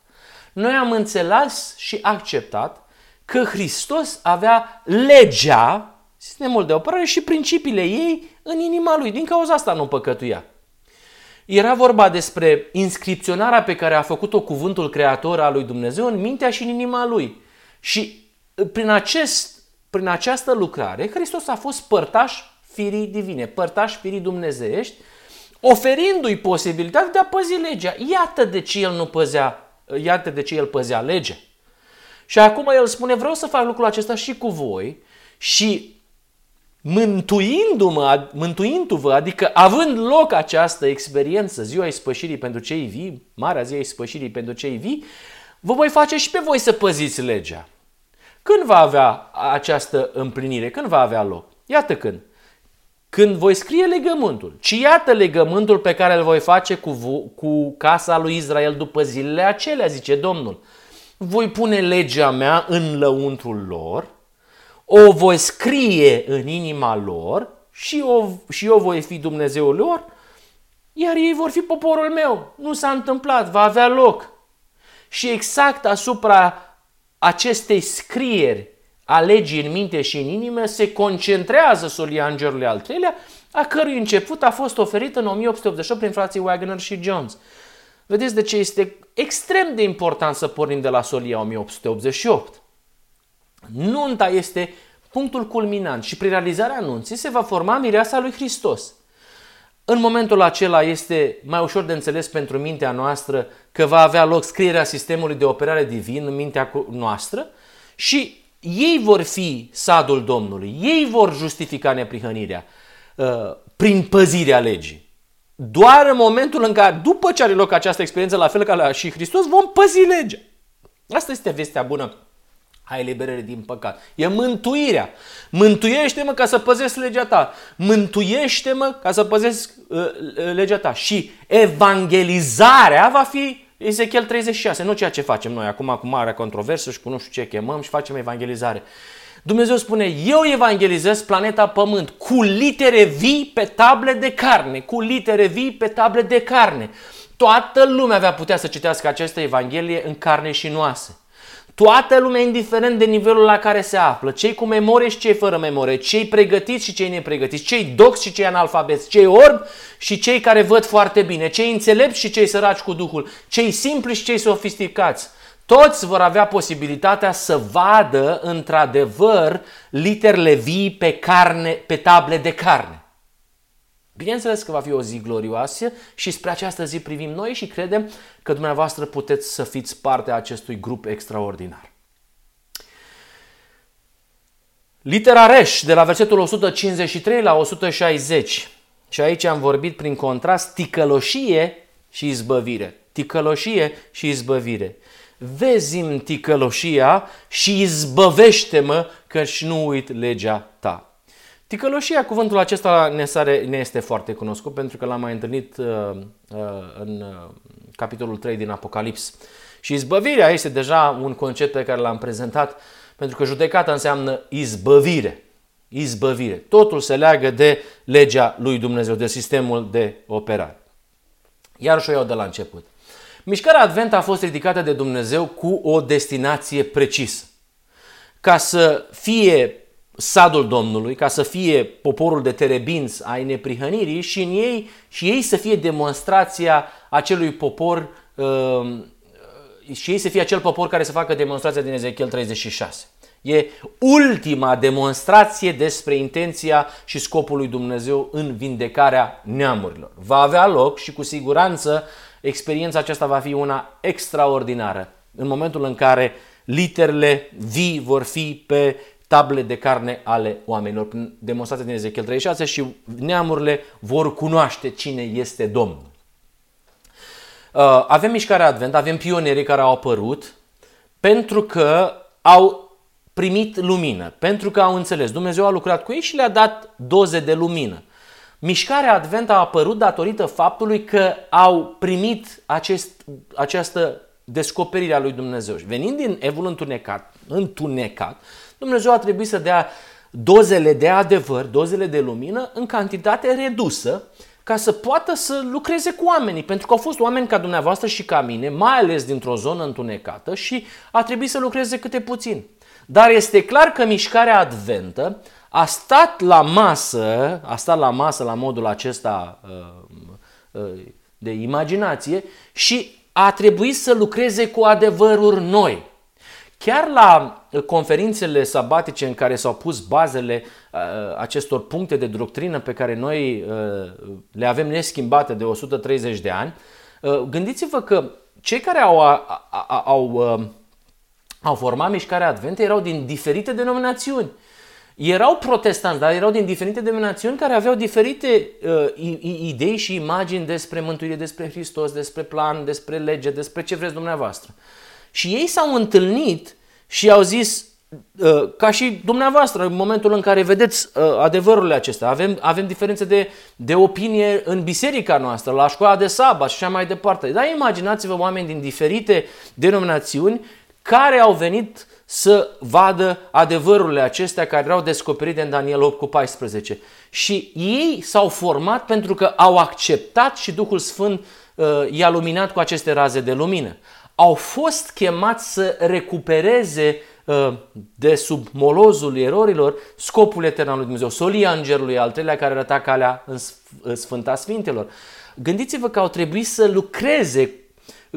noi am înțeles și acceptat că Hristos avea legea, sistemul de operare și principiile ei în inima lui. Din cauza asta nu păcătuia. Era vorba despre inscripționarea pe care a făcut-o cuvântul creator al lui Dumnezeu în mintea și în inima lui. Și prin, acest, prin această lucrare, Hristos a fost părtaș firii divine, părtaș firii dumnezeiești, oferindu-i posibilitatea de a păzi legea. Iată de ce el nu păzea, iată de ce el păzea legea. Și acum el spune, vreau să fac lucrul acesta și cu voi și mântuindu-mă, mântuindu-vă, adică având loc această experiență, ziua ispășirii pentru cei vii, marea zi a ispășirii pentru cei vii, vă voi face și pe voi să păziți legea. Când va avea această împlinire? Când va avea loc? Iată când. Când voi scrie legământul. Ci iată legământul pe care îl voi face cu, cu casa lui Israel după zilele acelea, zice Domnul. Voi pune legea mea în lăuntrul lor o voi scrie în inima lor și, o, și eu voi fi Dumnezeul lor, iar ei vor fi poporul meu. Nu s-a întâmplat, va avea loc. Și exact asupra acestei scrieri a legii în minte și în inimă se concentrează solia îngerului al treilea, a cărui început a fost oferit în 1888 prin frații Wagner și Jones. Vedeți de ce este extrem de important să pornim de la solia 1888. Nunta este punctul culminant și prin realizarea anunții se va forma mireasa lui Hristos. În momentul acela este mai ușor de înțeles pentru mintea noastră că va avea loc scrierea sistemului de operare divin în mintea noastră și ei vor fi sadul Domnului, ei vor justifica neprihănirea uh, prin păzirea legii. Doar în momentul în care, după ce are loc această experiență, la fel ca la și Hristos, vom păzi legea. Asta este vestea bună ai eliberare din păcat. E mântuirea. Mântuiește-mă ca să păzesc legea ta. Mântuiește-mă ca să păzesc uh, uh legea ta. Și evangelizarea va fi Ezechiel 36, nu ceea ce facem noi acum cu mare controversă și cu nu știu ce chemăm și facem evangelizare. Dumnezeu spune, eu evangelizez planeta Pământ cu litere vii pe table de carne, cu litere vii pe table de carne. Toată lumea avea putea să citească această evanghelie în carne și noase. Toată lumea, indiferent de nivelul la care se află, cei cu memorie și cei fără memorie, cei pregătiți și cei nepregătiți, cei dox și cei analfabeți, cei orbi și cei care văd foarte bine, cei înțelepți și cei săraci cu Duhul, cei simpli și cei sofisticați. Toți vor avea posibilitatea să vadă într-adevăr literele vii pe carne, pe table de carne. Bineînțeles că va fi o zi glorioasă și spre această zi privim noi și credem că dumneavoastră puteți să fiți parte a acestui grup extraordinar. Litera Reș, de la versetul 153 la 160. Și aici am vorbit prin contrast ticăloșie și izbăvire. Ticăloșie și izbăvire. Vezi-mi ticăloșia și izbăvește-mă și nu uit legea ta. Ticăloșia, cuvântul acesta ne, sare, ne este foarte cunoscut pentru că l-am mai întâlnit uh, uh, în uh, capitolul 3 din Apocalips. Și izbăvirea este deja un concept pe care l-am prezentat pentru că judecata înseamnă izbăvire. Izbăvire. Totul se leagă de legea lui Dumnezeu, de sistemul de operare. Iar și o iau de la început. Mișcarea Advent a fost ridicată de Dumnezeu cu o destinație precisă. Ca să fie sadul Domnului, ca să fie poporul de terebinți ai neprihănirii și în ei și ei să fie demonstrația acelui popor uh, și ei să fie acel popor care să facă demonstrația din Ezechiel 36. E ultima demonstrație despre intenția și scopul lui Dumnezeu în vindecarea neamurilor. Va avea loc și cu siguranță experiența aceasta va fi una extraordinară în momentul în care literele vii vor fi pe table de carne ale oamenilor, prin demonstrația din Ezechiel 36 și neamurile vor cunoaște cine este Domnul. Uh, avem mișcarea Advent, avem pionierii care au apărut pentru că au primit lumină, pentru că au înțeles. Dumnezeu a lucrat cu ei și le-a dat doze de lumină. Mișcarea Advent a apărut datorită faptului că au primit acest, această descoperire a lui Dumnezeu. Venind din evul întunecat, întunecat, Dumnezeu a trebuit să dea dozele de adevăr, dozele de lumină în cantitate redusă ca să poată să lucreze cu oamenii. Pentru că au fost oameni ca dumneavoastră și ca mine, mai ales dintr-o zonă întunecată și a trebuit să lucreze câte puțin. Dar este clar că mișcarea adventă a stat la masă, a stat la masă la modul acesta uh, uh, de imaginație și a trebuit să lucreze cu adevăruri noi. Chiar la conferințele sabatice în care s-au pus bazele uh, acestor puncte de doctrină pe care noi uh, le avem neschimbate de 130 de ani, uh, gândiți-vă că cei care au, a, a, au, uh, au format mișcarea Advent erau din diferite denominațiuni. Erau protestanți, dar erau din diferite denominațiuni care aveau diferite uh, idei și imagini despre mântuire, despre Hristos, despre plan, despre lege, despre ce vreți dumneavoastră. Și ei s-au întâlnit și au zis, uh, ca și dumneavoastră, în momentul în care vedeți uh, adevărurile acestea, avem, avem diferențe de, de opinie în biserica noastră, la școala de sabat și așa mai departe. Dar imaginați-vă oameni din diferite denominațiuni care au venit să vadă adevărurile acestea care erau descoperite în Daniel 8 cu 14. Și ei s-au format pentru că au acceptat și Duhul Sfânt uh, i-a luminat cu aceste raze de lumină. Au fost chemați să recupereze uh, de sub molozul erorilor scopul etern al lui Dumnezeu, solia îngerului al treilea care arăta calea în Sfânta Sfintelor. Gândiți-vă că au trebuit să lucreze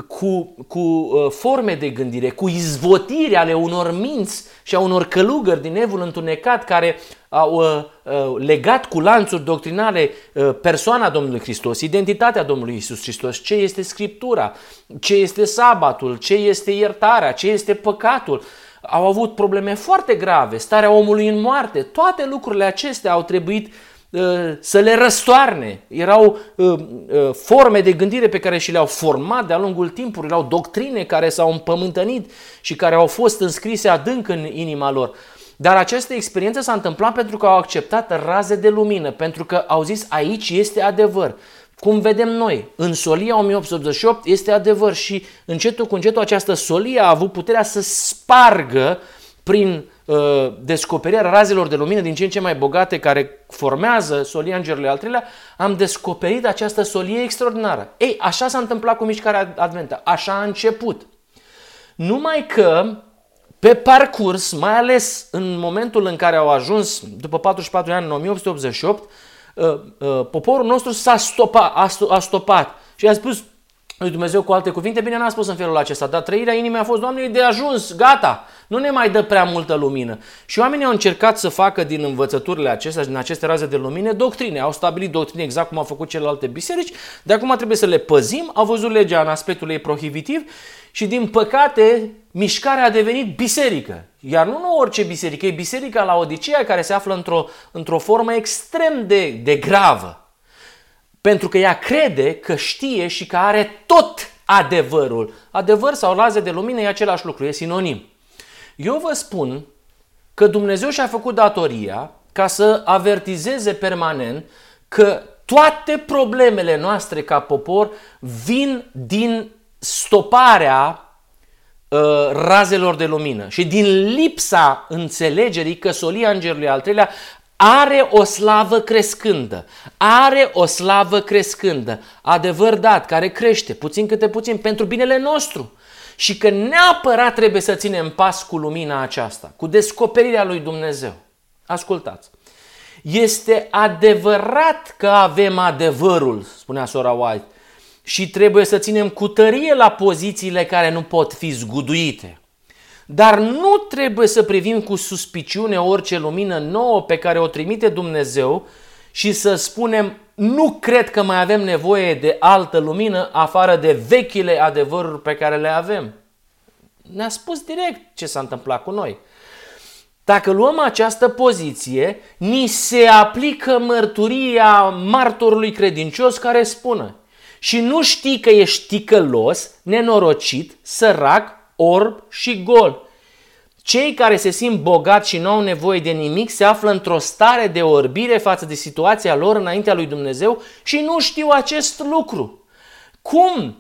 cu, cu uh, forme de gândire, cu izvotiri ale unor minți și a unor călugări din evul întunecat care au uh, uh, legat cu lanțuri doctrinale uh, persoana Domnului Hristos, identitatea Domnului Isus Hristos, ce este Scriptura, ce este sabatul, ce este iertarea, ce este păcatul. Au avut probleme foarte grave, starea omului în moarte, toate lucrurile acestea au trebuit uh, Uh, să le răstoarne. Erau uh, uh, forme de gândire pe care și le-au format de-a lungul timpului, erau doctrine care s-au împământănit și care au fost înscrise adânc în inima lor. Dar această experiență s-a întâmplat pentru că au acceptat raze de lumină, pentru că au zis aici este adevăr. Cum vedem noi, în solia 1888 este adevăr și încetul cu încetul această solie a avut puterea să spargă prin Uh, descoperirea razelor de lumină din ce în ce mai bogate care formează solia îngerului al treilea, am descoperit această solie extraordinară. Ei, așa s-a întâmplat cu mișcarea adventă, așa a început. Numai că pe parcurs, mai ales în momentul în care au ajuns, după 44 de ani, în 1888, uh, uh, poporul nostru s-a stopat, a stopat și a spus, lui Dumnezeu cu alte cuvinte, bine n-a spus în felul acesta, dar trăirea inimii a fost, Doamne, e de ajuns, gata, nu ne mai dă prea multă lumină. Și oamenii au încercat să facă din învățăturile acestea, din aceste raze de lumină, doctrine. Au stabilit doctrine exact cum au făcut celelalte biserici, de acum trebuie să le păzim, au văzut legea în aspectul ei prohibitiv și din păcate mișcarea a devenit biserică. Iar nu, nu orice biserică, e biserica la Odiseea care se află într-o, într-o formă extrem de, de gravă. Pentru că ea crede că știe și că are tot adevărul. Adevăr sau laze de lumină e același lucru, e sinonim. Eu vă spun că Dumnezeu și-a făcut datoria ca să avertizeze permanent că toate problemele noastre ca popor vin din stoparea uh, razelor de lumină și din lipsa înțelegerii că solia îngerului al treilea are o slavă crescândă, are o slavă crescândă, adevăr dat, care crește puțin câte puțin pentru binele nostru și că neapărat trebuie să ținem pas cu lumina aceasta, cu descoperirea lui Dumnezeu. Ascultați! Este adevărat că avem adevărul, spunea sora White, și trebuie să ținem cu tărie la pozițiile care nu pot fi zguduite. Dar nu trebuie să privim cu suspiciune orice lumină nouă pe care o trimite Dumnezeu și să spunem nu cred că mai avem nevoie de altă lumină afară de vechile adevăruri pe care le avem. Ne-a spus direct ce s-a întâmplat cu noi. Dacă luăm această poziție, ni se aplică mărturia martorului credincios care spune și nu știi că ești ticălos, nenorocit, sărac, orb și gol. Cei care se simt bogați și nu au nevoie de nimic se află într-o stare de orbire față de situația lor înaintea lui Dumnezeu și nu știu acest lucru. Cum?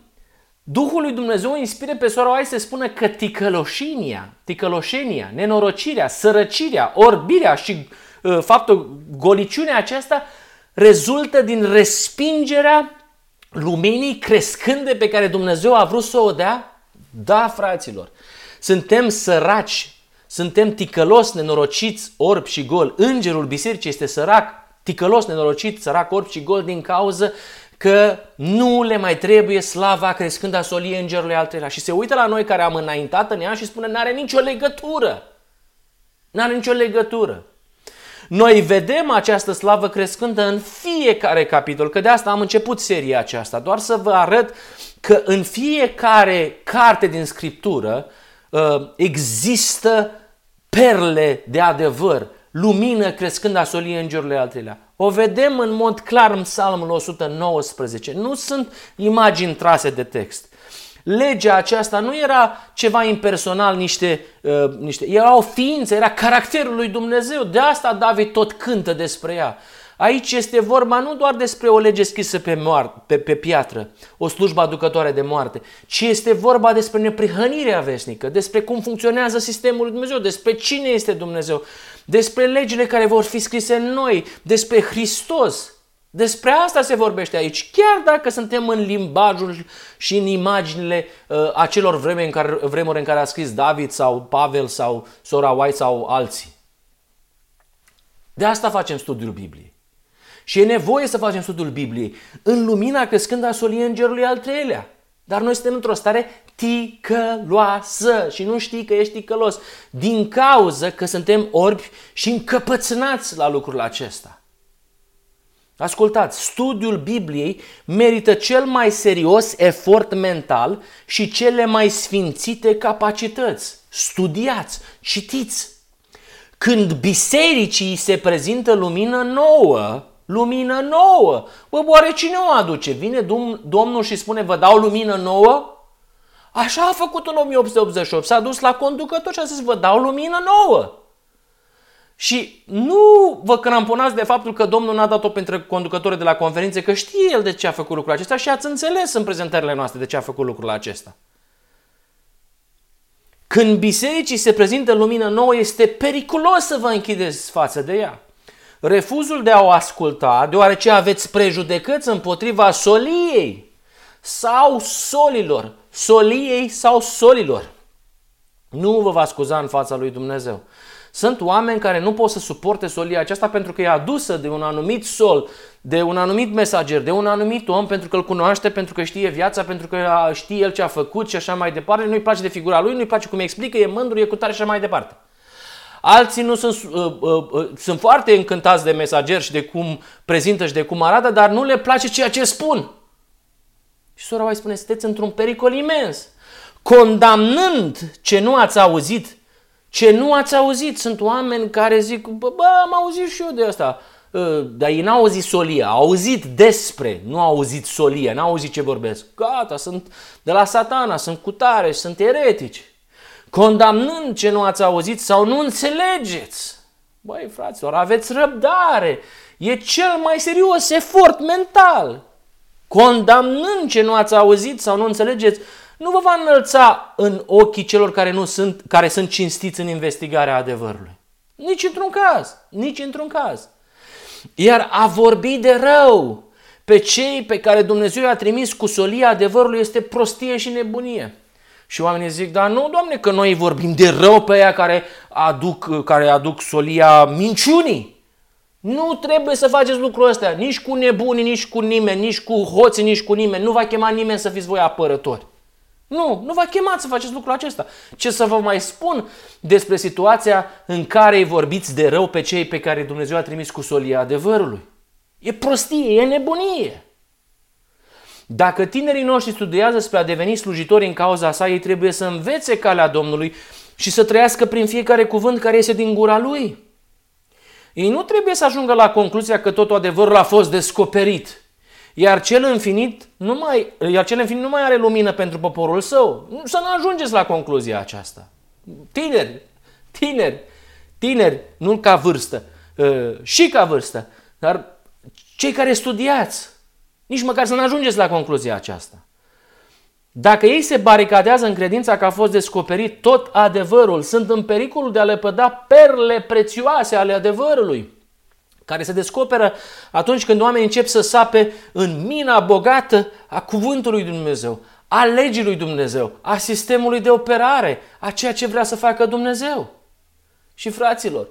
Duhul lui Dumnezeu inspire pe sora Oai să spună că ticăloșenia, ticăloșenia, nenorocirea, sărăcirea, orbirea și uh, faptul, goliciunea aceasta rezultă din respingerea luminii crescânde pe care Dumnezeu a vrut să o dea? Da, fraților. Suntem săraci, suntem ticălos, nenorociți, orb și gol. Îngerul bisericii este sărac, ticălos, nenorocit, sărac, orb și gol din cauză că nu le mai trebuie slava crescând a solie îngerului al treilea. Și se uită la noi care am înaintat în ea și spune, n-are nicio legătură. N-are nicio legătură. Noi vedem această slavă crescândă în fiecare capitol, că de asta am început seria aceasta, doar să vă arăt că în fiecare carte din Scriptură uh, există perle de adevăr, lumină crescând a solie îngerului al treilea. O vedem în mod clar în Psalmul 119. Nu sunt imagini trase de text. Legea aceasta nu era ceva impersonal, niște, uh, niște, era o ființă, era caracterul lui Dumnezeu. De asta David tot cântă despre ea. Aici este vorba nu doar despre o lege scrisă pe, moarte, pe, pe piatră, o slujbă aducătoare de moarte, ci este vorba despre neprihănirea vesnică, despre cum funcționează sistemul lui Dumnezeu, despre cine este Dumnezeu, despre legile care vor fi scrise în noi, despre Hristos. Despre asta se vorbește aici, chiar dacă suntem în limbajul și în imaginile uh, acelor vreme în care, vremuri în care a scris David sau Pavel sau Sora White sau alții. De asta facem studiul Bibliei. Și e nevoie să facem studiul Bibliei în lumina crescând a solii îngerului al treilea. Dar noi suntem într-o stare ticăloasă și nu știi că ești ticălos din cauză că suntem orbi și încăpățânați la lucrul acesta. Ascultați, studiul Bibliei merită cel mai serios efort mental și cele mai sfințite capacități. Studiați, citiți. Când bisericii se prezintă lumină nouă, lumină nouă. Bă, oare cine o aduce? Vine Domnul și spune, vă dau lumină nouă? Așa a făcut în 1888. S-a dus la conducător și a zis, vă dau lumină nouă. Și nu vă cramponați de faptul că Domnul n-a dat-o pentru conducătorii de la conferințe, că știe el de ce a făcut lucrul acesta și ați înțeles în prezentările noastre de ce a făcut lucrul acesta. Când bisericii se prezintă lumină nouă, este periculos să vă închideți față de ea. Refuzul de a o asculta, deoarece aveți prejudecăți împotriva soliei sau solilor, soliei sau solilor. Nu vă va scuza în fața lui Dumnezeu. Sunt oameni care nu pot să suporte solia aceasta pentru că e adusă de un anumit sol, de un anumit mesager, de un anumit om, pentru că îl cunoaște, pentru că știe viața, pentru că știe el ce a făcut și așa mai departe. Nu-i place de figura lui, nu-i place cum explică, e mândru, e cu tare și așa mai departe. Alții nu sunt, uh, uh, uh, sunt foarte încântați de mesager și de cum prezintă și de cum arată, dar nu le place ceea ce spun. Și sora mai spune, sunteți într-un pericol imens. Condamnând ce nu ați auzit, ce nu ați auzit. Sunt oameni care zic, bă, bă am auzit și eu de asta. Uh, dar ei n-au auzit solia, au auzit despre, nu au auzit solia, n-au auzit ce vorbesc. Gata, sunt de la satana, sunt cutare, sunt eretici condamnând ce nu ați auzit sau nu înțelegeți. Băi, fraților, aveți răbdare. E cel mai serios efort mental. Condamnând ce nu ați auzit sau nu înțelegeți, nu vă va înălța în ochii celor care, nu sunt, care sunt cinstiți în investigarea adevărului. Nici într-un caz, nici într-un caz. Iar a vorbi de rău pe cei pe care Dumnezeu i-a trimis cu solia adevărului este prostie și nebunie. Și oamenii zic, dar nu, Doamne, că noi vorbim de rău pe aia care aduc, care aduc solia minciunii. Nu trebuie să faceți lucrul ăsta, nici cu nebunii, nici cu nimeni, nici cu hoții, nici cu nimeni. Nu va chema nimeni să fiți voi apărători. Nu, nu va chema să faceți lucrul acesta. Ce să vă mai spun despre situația în care îi vorbiți de rău pe cei pe care Dumnezeu a trimis cu solia adevărului? E prostie, e nebunie. Dacă tinerii noștri studiază spre a deveni slujitori în cauza sa, ei trebuie să învețe calea Domnului și să trăiască prin fiecare cuvânt care iese din gura lui. Ei nu trebuie să ajungă la concluzia că totul adevărul a fost descoperit, iar cel infinit nu mai, iar cel infinit nu mai are lumină pentru poporul său. Să nu ajungeți la concluzia aceasta. Tineri, tineri, tineri, nu ca vârstă, ă, și ca vârstă, dar cei care studiați, nici măcar să nu ajungeți la concluzia aceasta. Dacă ei se baricadează în credința că a fost descoperit tot adevărul, sunt în pericolul de a lepăda perle prețioase ale adevărului, care se descoperă atunci când oamenii încep să sape în mina bogată a cuvântului Dumnezeu, a legii lui Dumnezeu, a sistemului de operare, a ceea ce vrea să facă Dumnezeu. și fraților,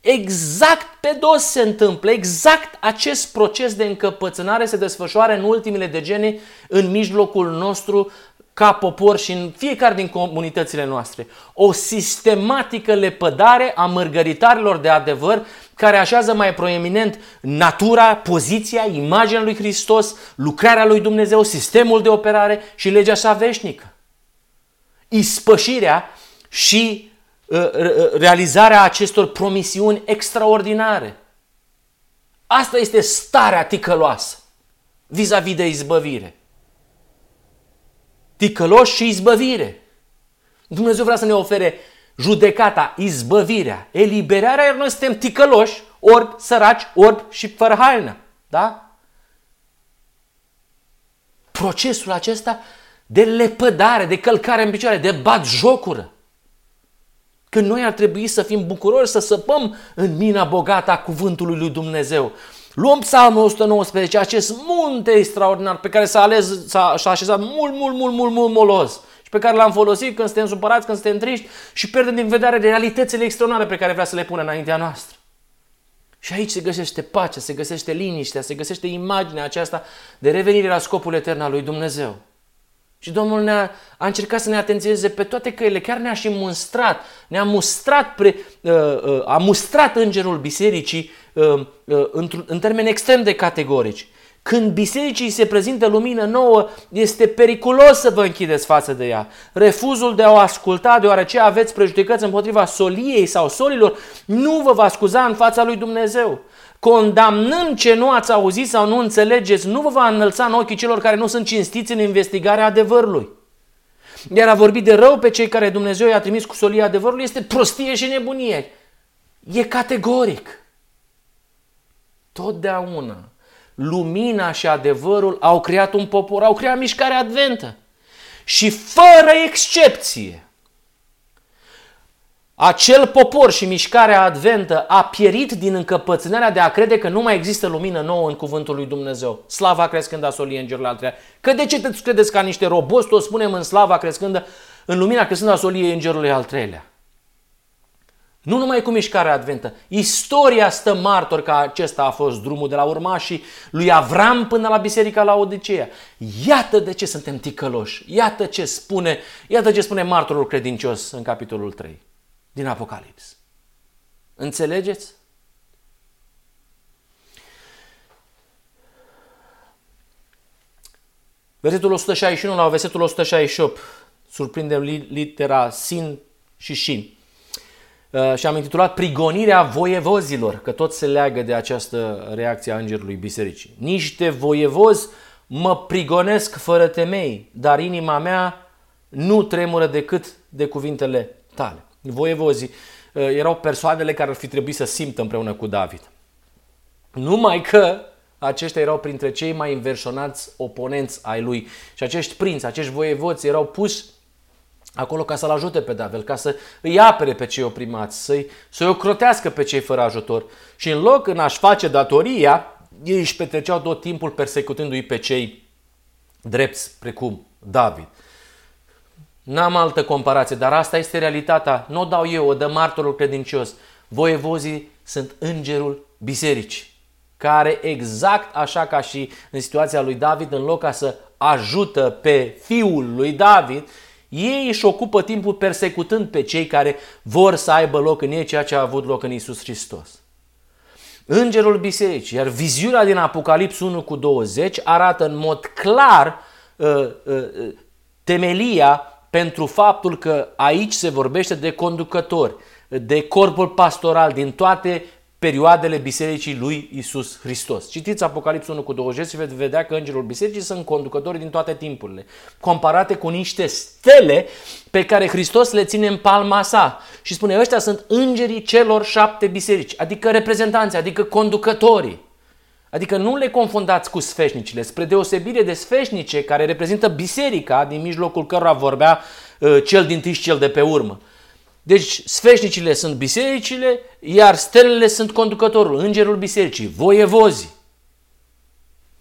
exact pe dos se întâmplă, exact acest proces de încăpățânare se desfășoară în ultimele degene în mijlocul nostru ca popor și în fiecare din comunitățile noastre. O sistematică lepădare a mărgăritarilor de adevăr care așează mai proeminent natura, poziția, imaginea lui Hristos, lucrarea lui Dumnezeu, sistemul de operare și legea sa veșnică. Ispășirea și uh, uh, realizarea acestor promisiuni extraordinare. Asta este starea ticăloasă vis-a-vis de izbăvire ticăloși și izbăvire. Dumnezeu vrea să ne ofere judecata, izbăvirea, eliberarea, iar noi suntem ticăloși, orbi, săraci, orbi și fără haină. Da? Procesul acesta de lepădare, de călcare în picioare, de bat jocură. Când noi ar trebui să fim bucuroși, să săpăm în mina bogată a cuvântului lui Dumnezeu. Luăm psalmul 119, acest munte extraordinar pe care s-a, ales, s-a, s-a așezat mult, mult, mult, mult, mult molos și pe care l-am folosit când suntem supărați, când suntem triști și pierdem din vedere realitățile extraordinare pe care vrea să le pună înaintea noastră. Și aici se găsește pacea, se găsește liniștea, se găsește imaginea aceasta de revenire la scopul etern al lui Dumnezeu. Și Domnul ne-a a încercat să ne atenționeze pe toate căile, chiar ne-a și mustrat, ne-a mustrat, pre, uh, uh, a mustrat îngerul bisericii uh, uh, în termeni extrem de categorici. Când bisericii se prezintă lumină nouă, este periculos să vă închideți față de ea. Refuzul de a o asculta, deoarece aveți prejudecăți împotriva soliei sau solilor, nu vă va scuza în fața lui Dumnezeu condamnând ce nu ați auzit sau nu înțelegeți, nu vă va înălța în ochii celor care nu sunt cinstiți în investigarea adevărului. Iar a vorbit de rău pe cei care Dumnezeu i-a trimis cu solia adevărului este prostie și nebunie. E categoric. Totdeauna lumina și adevărul au creat un popor, au creat mișcarea adventă. Și fără excepție, acel popor și mișcarea adventă a pierit din încăpățânarea de a crede că nu mai există lumină nouă în cuvântul lui Dumnezeu. Slava crescând a solii îngerului al treia. Că de ce te credeți ca niște roboți, o spunem în slava crescând, în lumina crescând a soliei îngerului al treilea. Nu numai cu mișcarea adventă. Istoria stă martor că acesta a fost drumul de la urmașii lui Avram până la biserica la Odiceea. Iată de ce suntem ticăloși. Iată ce spune, iată ce spune martorul credincios în capitolul 3 din Apocalips. Înțelegeți? Versetul 161 la versetul 168 surprindem litera sin și shin. Uh, și am intitulat Prigonirea voievozilor, că tot se leagă de această reacție a Îngerului Bisericii. Niște voievozi mă prigonesc fără temei, dar inima mea nu tremură decât de cuvintele tale voievozii uh, erau persoanele care ar fi trebuit să simtă împreună cu David. Numai că aceștia erau printre cei mai inversionați oponenți ai lui. Și acești prinți, acești voievoți erau puși acolo ca să-l ajute pe David, ca să îi apere pe cei oprimați, să-i, să-i ocrotească pe cei fără ajutor. Și în loc în a-și face datoria, ei își petreceau tot timpul persecutându-i pe cei drepți, precum David. N-am altă comparație, dar asta este realitatea. Nu o dau eu, o dă martorul credincios. Voievozii sunt îngerul bisericii, care exact așa ca și în situația lui David, în loc ca să ajută pe fiul lui David, ei își ocupă timpul persecutând pe cei care vor să aibă loc în ei ceea ce a avut loc în Isus Hristos. Îngerul bisericii, iar viziunea din Apocalips 1 cu 20 arată în mod clar uh, uh, uh temelia pentru faptul că aici se vorbește de conducători, de corpul pastoral din toate perioadele bisericii lui Isus Hristos. Citiți Apocalipsul 1 cu 20 și veți vedea că îngerul bisericii sunt conducători din toate timpurile, comparate cu niște stele pe care Hristos le ține în palma sa. Și spune, ăștia sunt îngerii celor șapte biserici, adică reprezentanți, adică conducătorii. Adică nu le confundați cu sfeșnicile, spre deosebire de sfeșnice care reprezintă biserica din mijlocul cărora vorbea uh, cel din tâi și cel de pe urmă. Deci sfeșnicile sunt bisericile, iar stelele sunt conducătorul, îngerul bisericii, voievozii.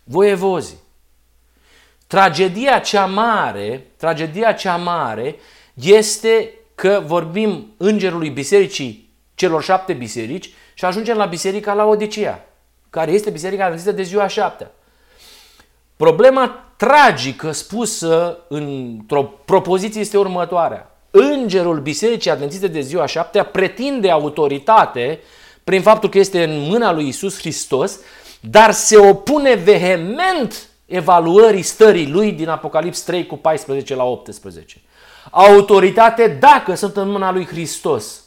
Voievozii. Tragedia cea mare, tragedia cea mare este că vorbim îngerului bisericii celor șapte biserici și ajungem la biserica la Odisea, care este biserica adventistă de ziua șaptea. Problema tragică spusă într-o propoziție este următoarea. Îngerul Bisericii Adventiste de ziua șaptea pretinde autoritate prin faptul că este în mâna lui Isus Hristos, dar se opune vehement evaluării stării lui din Apocalips 3 cu 14 la 18. Autoritate dacă sunt în mâna lui Hristos,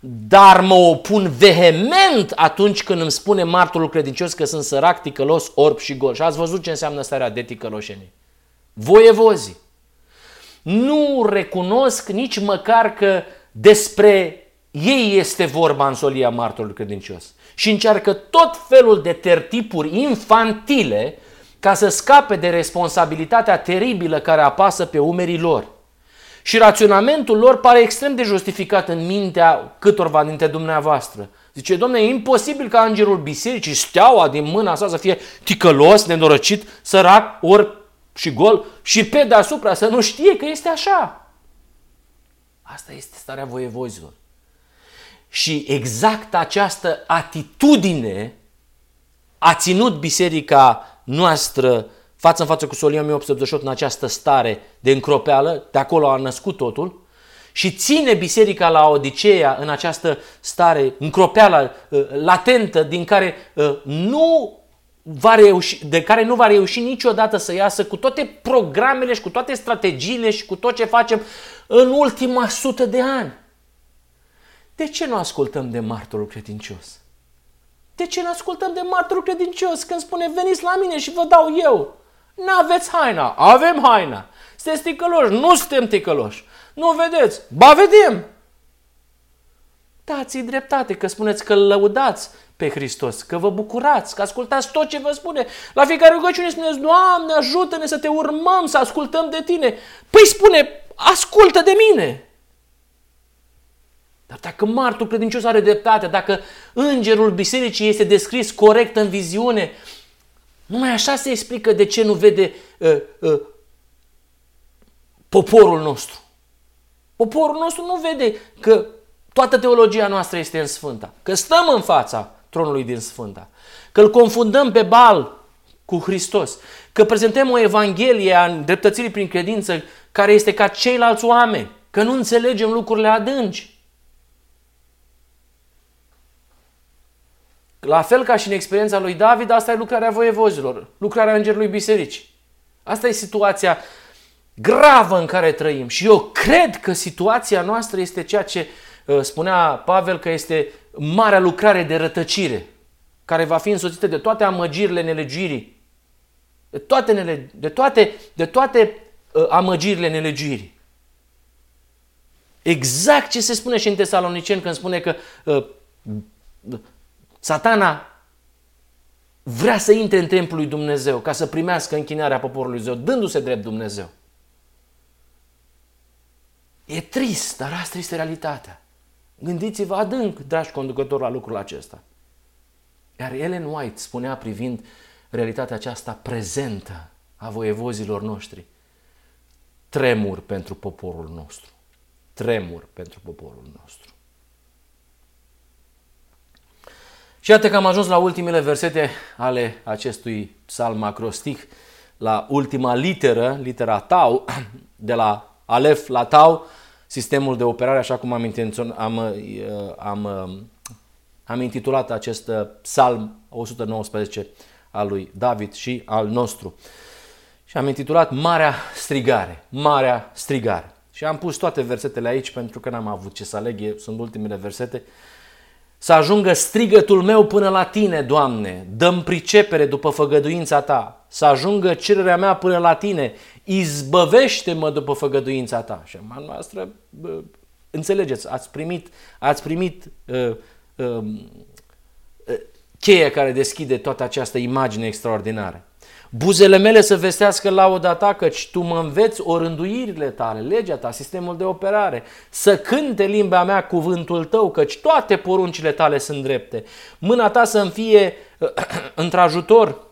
dar mă opun vehement atunci când îmi spune martorul credincios că sunt sărac, ticălos, orb și gol. Și ați văzut ce înseamnă starea de ticăloșenie. Voievozii. Nu recunosc nici măcar că despre ei este vorba în solia martorului credincios. Și încearcă tot felul de tertipuri infantile ca să scape de responsabilitatea teribilă care apasă pe umerii lor. Și raționamentul lor pare extrem de justificat în mintea câtorva dintre dumneavoastră. Zice, domne, e imposibil ca îngerul bisericii, steaua din mâna sa să fie ticălos, nenorocit, sărac, ori și gol și pe deasupra să nu știe că este așa. Asta este starea voievozilor. Și exact această atitudine a ținut biserica noastră față în față cu solia 1888 în această stare de încropeală, de acolo a născut totul, și ține biserica la Odiceea în această stare încropeală, uh, latentă, din care uh, nu va reuși, de care nu va reuși niciodată să iasă cu toate programele și cu toate strategiile și cu tot ce facem în ultima sută de ani. De ce nu ascultăm de martorul credincios? De ce nu ascultăm de martorul credincios când spune veniți la mine și vă dau eu? Nu aveți haina, avem haina. Sunteți ticăloși, nu suntem ticăloși. Nu vedeți, ba vedem. Dați-i dreptate că spuneți că îl lăudați pe Hristos, că vă bucurați, că ascultați tot ce vă spune. La fiecare rugăciune spuneți, Doamne, ajută-ne să te urmăm, să ascultăm de tine. Păi spune, ascultă de mine. Dar dacă martul credincios are dreptate, dacă îngerul bisericii este descris corect în viziune, numai așa se explică de ce nu vede uh, uh, poporul nostru. Poporul nostru nu vede că toată teologia noastră este în Sfânta, că stăm în fața tronului din Sfânta, că îl confundăm pe Bal cu Hristos, că prezentăm o evanghelie a dreptățirii prin credință care este ca ceilalți oameni, că nu înțelegem lucrurile adânci. La fel ca și în experiența lui David, asta e lucrarea voievozilor, lucrarea îngerului biserici. Asta e situația gravă în care trăim. Și eu cred că situația noastră este ceea ce uh, spunea Pavel că este marea lucrare de rătăcire, care va fi însoțită de toate amăgirile nelegirii, de toate, nele, de toate, de toate uh, amăgirile nelegirii. Exact ce se spune și în Tesaloniceni când spune că uh, Satana vrea să intre în templul lui Dumnezeu ca să primească închinarea poporului Dumnezeu, dându-se drept Dumnezeu. E trist, dar asta este realitatea. Gândiți-vă adânc, dragi conducători, la lucrul acesta. Iar Ellen White spunea privind realitatea aceasta prezentă a voievozilor noștri, tremur pentru poporul nostru. Tremur pentru poporul nostru. Și iată că am ajuns la ultimele versete ale acestui psalm acrostic, la ultima literă, litera tau, de la alef la tau, sistemul de operare, așa cum am, intențion, am, uh, am, uh, am intitulat acest uh, psalm 119 al lui David și al nostru. Și am intitulat Marea strigare, Marea strigare. Și am pus toate versetele aici pentru că n-am avut ce să aleg, sunt ultimele versete. Să ajungă strigătul meu până la tine, Doamne, dăm pricepere după făgăduința ta. Să ajungă cererea mea până la tine, izbăvește-mă după făgăduința ta. Și în noastră, înțelegeți, ați primit, ați primit uh, uh, cheia care deschide toată această imagine extraordinară. Buzele mele să vestească lauda ta, căci tu mă înveți orânduirile tale, legea ta, sistemul de operare. Să cânte limba mea cuvântul tău, căci toate poruncile tale sunt drepte. Mâna ta să-mi fie într-ajutor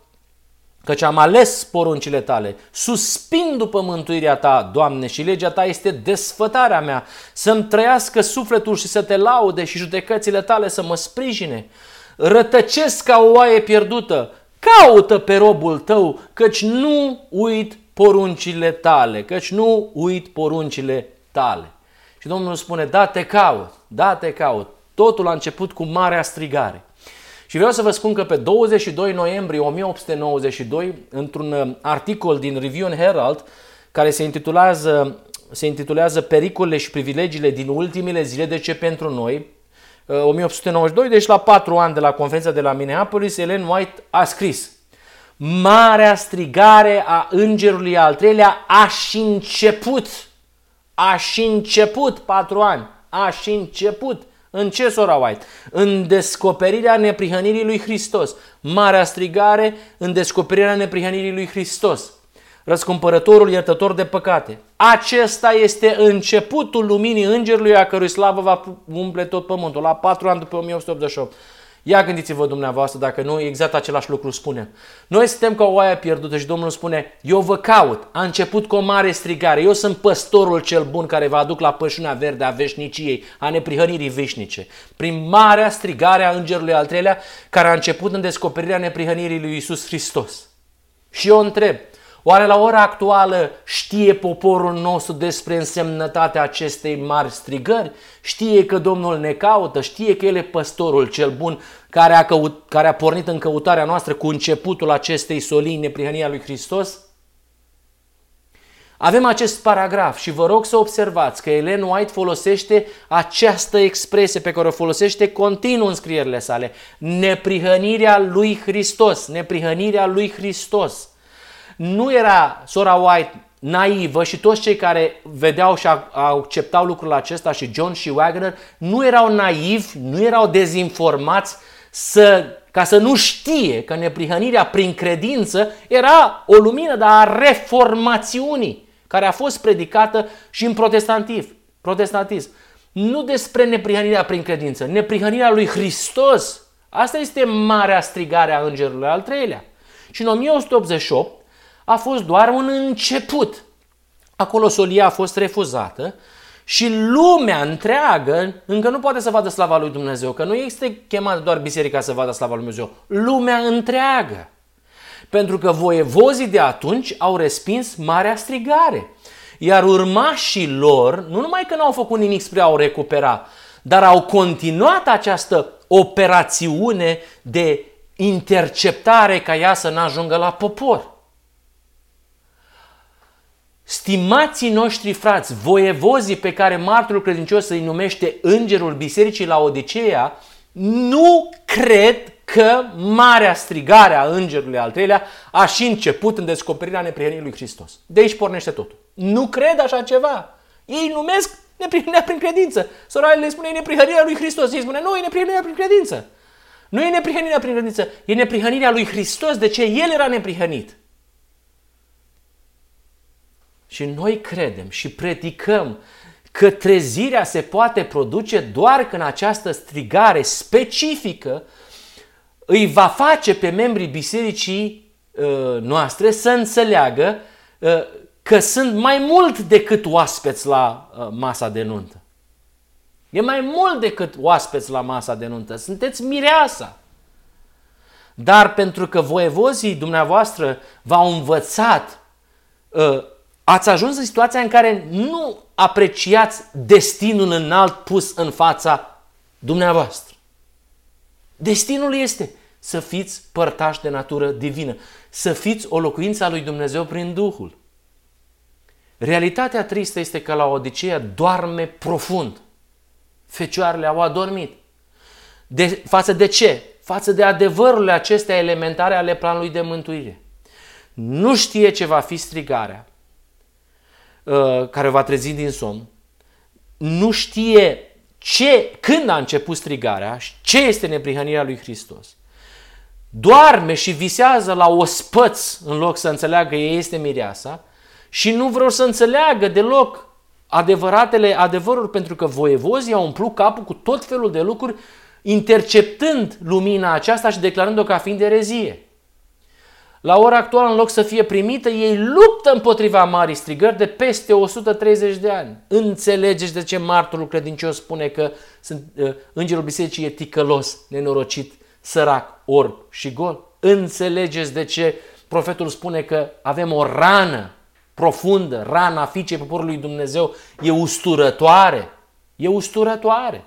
căci am ales poruncile tale. Suspin după mântuirea ta, Doamne, și legea ta este desfătarea mea, să-mi trăiască sufletul și să te laude și judecățile tale să mă sprijine. Rătăcesc ca o oaie pierdută, caută pe robul tău, căci nu uit poruncile tale, căci nu uit poruncile tale. Și Domnul spune, da, te caut, da, te caut. Totul a început cu marea strigare. Și vreau să vă spun că pe 22 noiembrie 1892, într-un uh, articol din Review and Herald, care se intitulează, se intitulează Pericolele și privilegiile din ultimele zile, de ce pentru noi, 1892, uh, deci la patru ani de la conferința de la Minneapolis, Ellen White a scris Marea strigare a îngerului al treilea a și început. A și început patru ani. A și început. În ce, sora White? În descoperirea neprihănirii lui Hristos. Marea strigare în descoperirea neprihănirii lui Hristos. Răscumpărătorul iertător de păcate. Acesta este începutul luminii îngerului a cărui slavă va umple tot pământul. La patru ani după 1888. Ia gândiți-vă dumneavoastră dacă nu exact același lucru spune. Noi suntem ca o oaie pierdută și Domnul spune, eu vă caut, a început cu o mare strigare, eu sunt păstorul cel bun care vă aduc la pășunea verde a veșniciei, a neprihănirii veșnice. Prin marea strigare a îngerului al treilea, care a început în descoperirea neprihănirii lui Isus Hristos. Și eu întreb, Oare la ora actuală știe poporul nostru despre însemnătatea acestei mari strigări? Știe că Domnul ne caută? Știe că El e păstorul cel bun care a, căut, care a pornit în căutarea noastră cu începutul acestei solii neprihănia lui Hristos? Avem acest paragraf și vă rog să observați că Ellen White folosește această expresie pe care o folosește continuu în scrierile sale. Neprihănirea lui Hristos. Neprihănirea lui Hristos nu era sora White naivă și toți cei care vedeau și acceptau lucrul acesta și John și Wagner nu erau naivi, nu erau dezinformați să, ca să nu știe că neprihănirea prin credință era o lumină dar a reformațiunii care a fost predicată și în protestantiv, protestantism. Nu despre neprihănirea prin credință, neprihănirea lui Hristos. Asta este marea strigare a îngerului al treilea. Și în 1188, a fost doar un început. Acolo solia a fost refuzată și lumea întreagă încă nu poate să vadă slava lui Dumnezeu, că nu este chemată doar biserica să vadă slava lui Dumnezeu, lumea întreagă. Pentru că voievozii de atunci au respins marea strigare. Iar urmașii lor, nu numai că n-au făcut nimic spre a o recupera, dar au continuat această operațiune de interceptare ca ea să n-ajungă la popor. Stimații noștri frați, voievozii pe care martorul credincios îi numește îngerul bisericii la Odiseea, nu cred că marea strigare a îngerului al treilea a și început în descoperirea neprihănirii lui Hristos. De aici pornește totul. Nu cred așa ceva. Ei numesc neprihănirea prin credință. Soraya le spune neprihănirea lui Hristos. Ei spune nu, e neprihănirea prin credință. Nu e neprihănirea prin credință, e neprihănirea lui Hristos. De ce? El era neprihănit. Și noi credem și predicăm că trezirea se poate produce doar când această strigare specifică îi va face pe membrii bisericii uh, noastre să înțeleagă uh, că sunt mai mult decât oaspeți la uh, masa de nuntă. E mai mult decât oaspeți la masa de nuntă. Sunteți mireasa. Dar pentru că voievozii dumneavoastră v-au învățat ați ajuns în situația în care nu apreciați destinul înalt pus în fața dumneavoastră. Destinul este să fiți părtași de natură divină, să fiți o locuință a lui Dumnezeu prin Duhul. Realitatea tristă este că la Odiseea doarme profund. Fecioarele au adormit. De, față de ce? Față de adevărurile acestea elementare ale planului de mântuire. Nu știe ce va fi strigarea, Uh, care va trezi din somn, nu știe ce, când a început strigarea, ce este neprihănirea lui Hristos. Doarme și visează la ospăț în loc să înțeleagă că ei este mireasa și nu vreau să înțeleagă deloc adevăratele adevăruri pentru că voievozii au umplut capul cu tot felul de lucruri interceptând lumina aceasta și declarând-o ca fiind erezie. La ora actuală, în loc să fie primită, ei luptă împotriva marii strigări de peste 130 de ani. Înțelegeți de ce martorul credincios spune că sunt, uh, îngerul bisericii e ticălos, nenorocit, sărac, orb și gol? Înțelegeți de ce profetul spune că avem o rană profundă, rana fiicei poporului Dumnezeu e usturătoare. E usturătoare.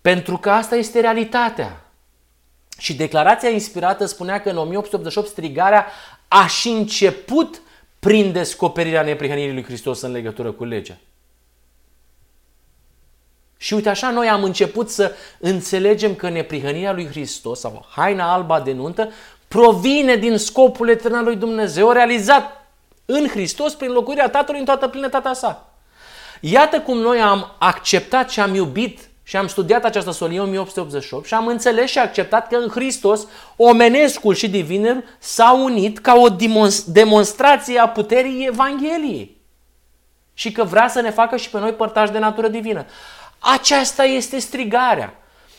Pentru că asta este realitatea. Și declarația inspirată spunea că în 1888 strigarea a și început prin descoperirea neprihănirii lui Hristos în legătură cu legea. Și uite așa noi am început să înțelegem că neprihănirea lui Hristos sau haina alba de nuntă provine din scopul etern al lui Dumnezeu realizat în Hristos prin locuirea Tatălui în toată plinătatea sa. Iată cum noi am acceptat și am iubit și am studiat această solie 1888 și am înțeles și acceptat că în Hristos omenescul și divinul s-au unit ca o demonstrație a puterii Evangheliei și că vrea să ne facă și pe noi părtași de natură divină. Aceasta este strigarea.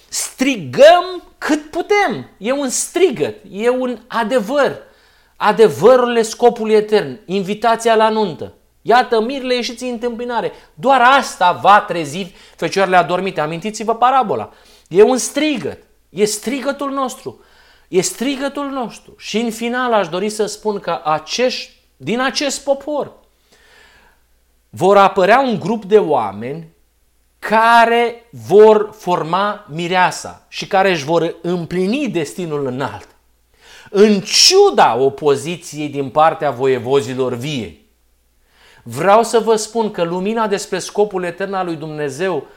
Strigăm cât putem. E un strigăt, e un adevăr. Adevărurile scopului etern, invitația la nuntă. Iată, mirile ieșiți în întâmpinare. Doar asta va trezi fecioarele adormite. Amintiți-vă parabola. E un strigăt. E strigătul nostru. E strigătul nostru. Și în final aș dori să spun că acești, din acest popor vor apărea un grup de oameni care vor forma mireasa și care își vor împlini destinul înalt. În ciuda opoziției din partea voievozilor viei. Vreau să vă spun că lumina despre scopul etern al lui Dumnezeu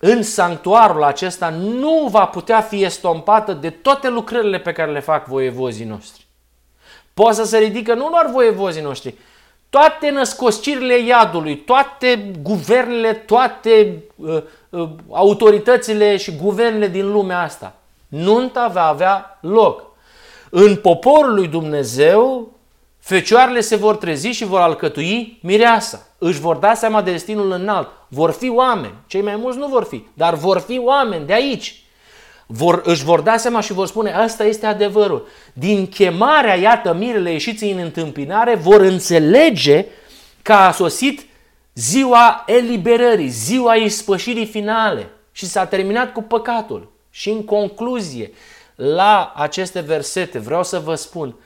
în sanctuarul acesta nu va putea fi estompată de toate lucrările pe care le fac voievozii noștri. Poate să se ridică nu doar voievozii noștri, toate născoscirile iadului, toate guvernele, toate uh, uh, autoritățile și guvernele din lumea asta. Nunta va avea loc. În poporul lui Dumnezeu Fecioarele se vor trezi și vor alcătui mireasa. Își vor da seama de destinul înalt. Vor fi oameni. Cei mai mulți nu vor fi, dar vor fi oameni de aici. Vor, își vor da seama și vor spune, asta este adevărul. Din chemarea, iată, mirele ieșiți în întâmpinare, vor înțelege că a sosit ziua eliberării, ziua ispășirii finale și s-a terminat cu păcatul. Și în concluzie, la aceste versete vreau să vă spun,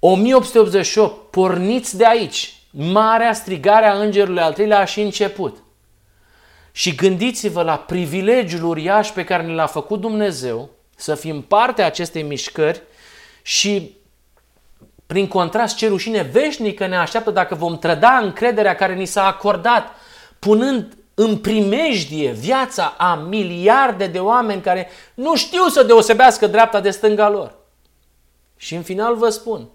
1888, porniți de aici. Marea strigare a îngerului al treilea a și început. Și gândiți-vă la privilegiul uriaș pe care ne l-a făcut Dumnezeu să fim parte a acestei mișcări și prin contrast ce rușine veșnică ne așteaptă dacă vom trăda încrederea care ni s-a acordat, punând în primejdie viața a miliarde de oameni care nu știu să deosebească dreapta de stânga lor. Și în final vă spun,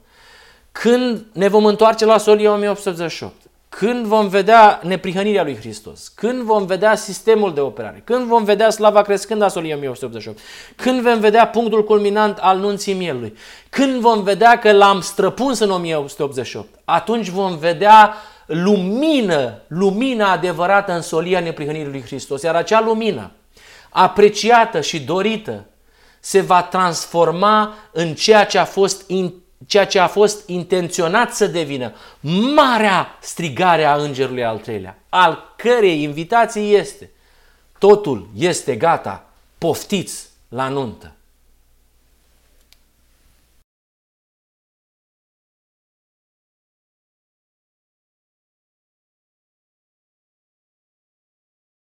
când ne vom întoarce la solia 1888, când vom vedea neprihănirea lui Hristos, când vom vedea sistemul de operare, când vom vedea slava crescând a soliei 1888, când vom vedea punctul culminant al nunții mielului, când vom vedea că l-am străpuns în 1888, atunci vom vedea lumină, lumina adevărată în solia neprihănirii lui Hristos. Iar acea lumină, apreciată și dorită, se va transforma în ceea ce a fost ceea ce a fost intenționat să devină marea strigare a îngerului al treilea, al cărei invitație este totul este gata, poftiți la nuntă.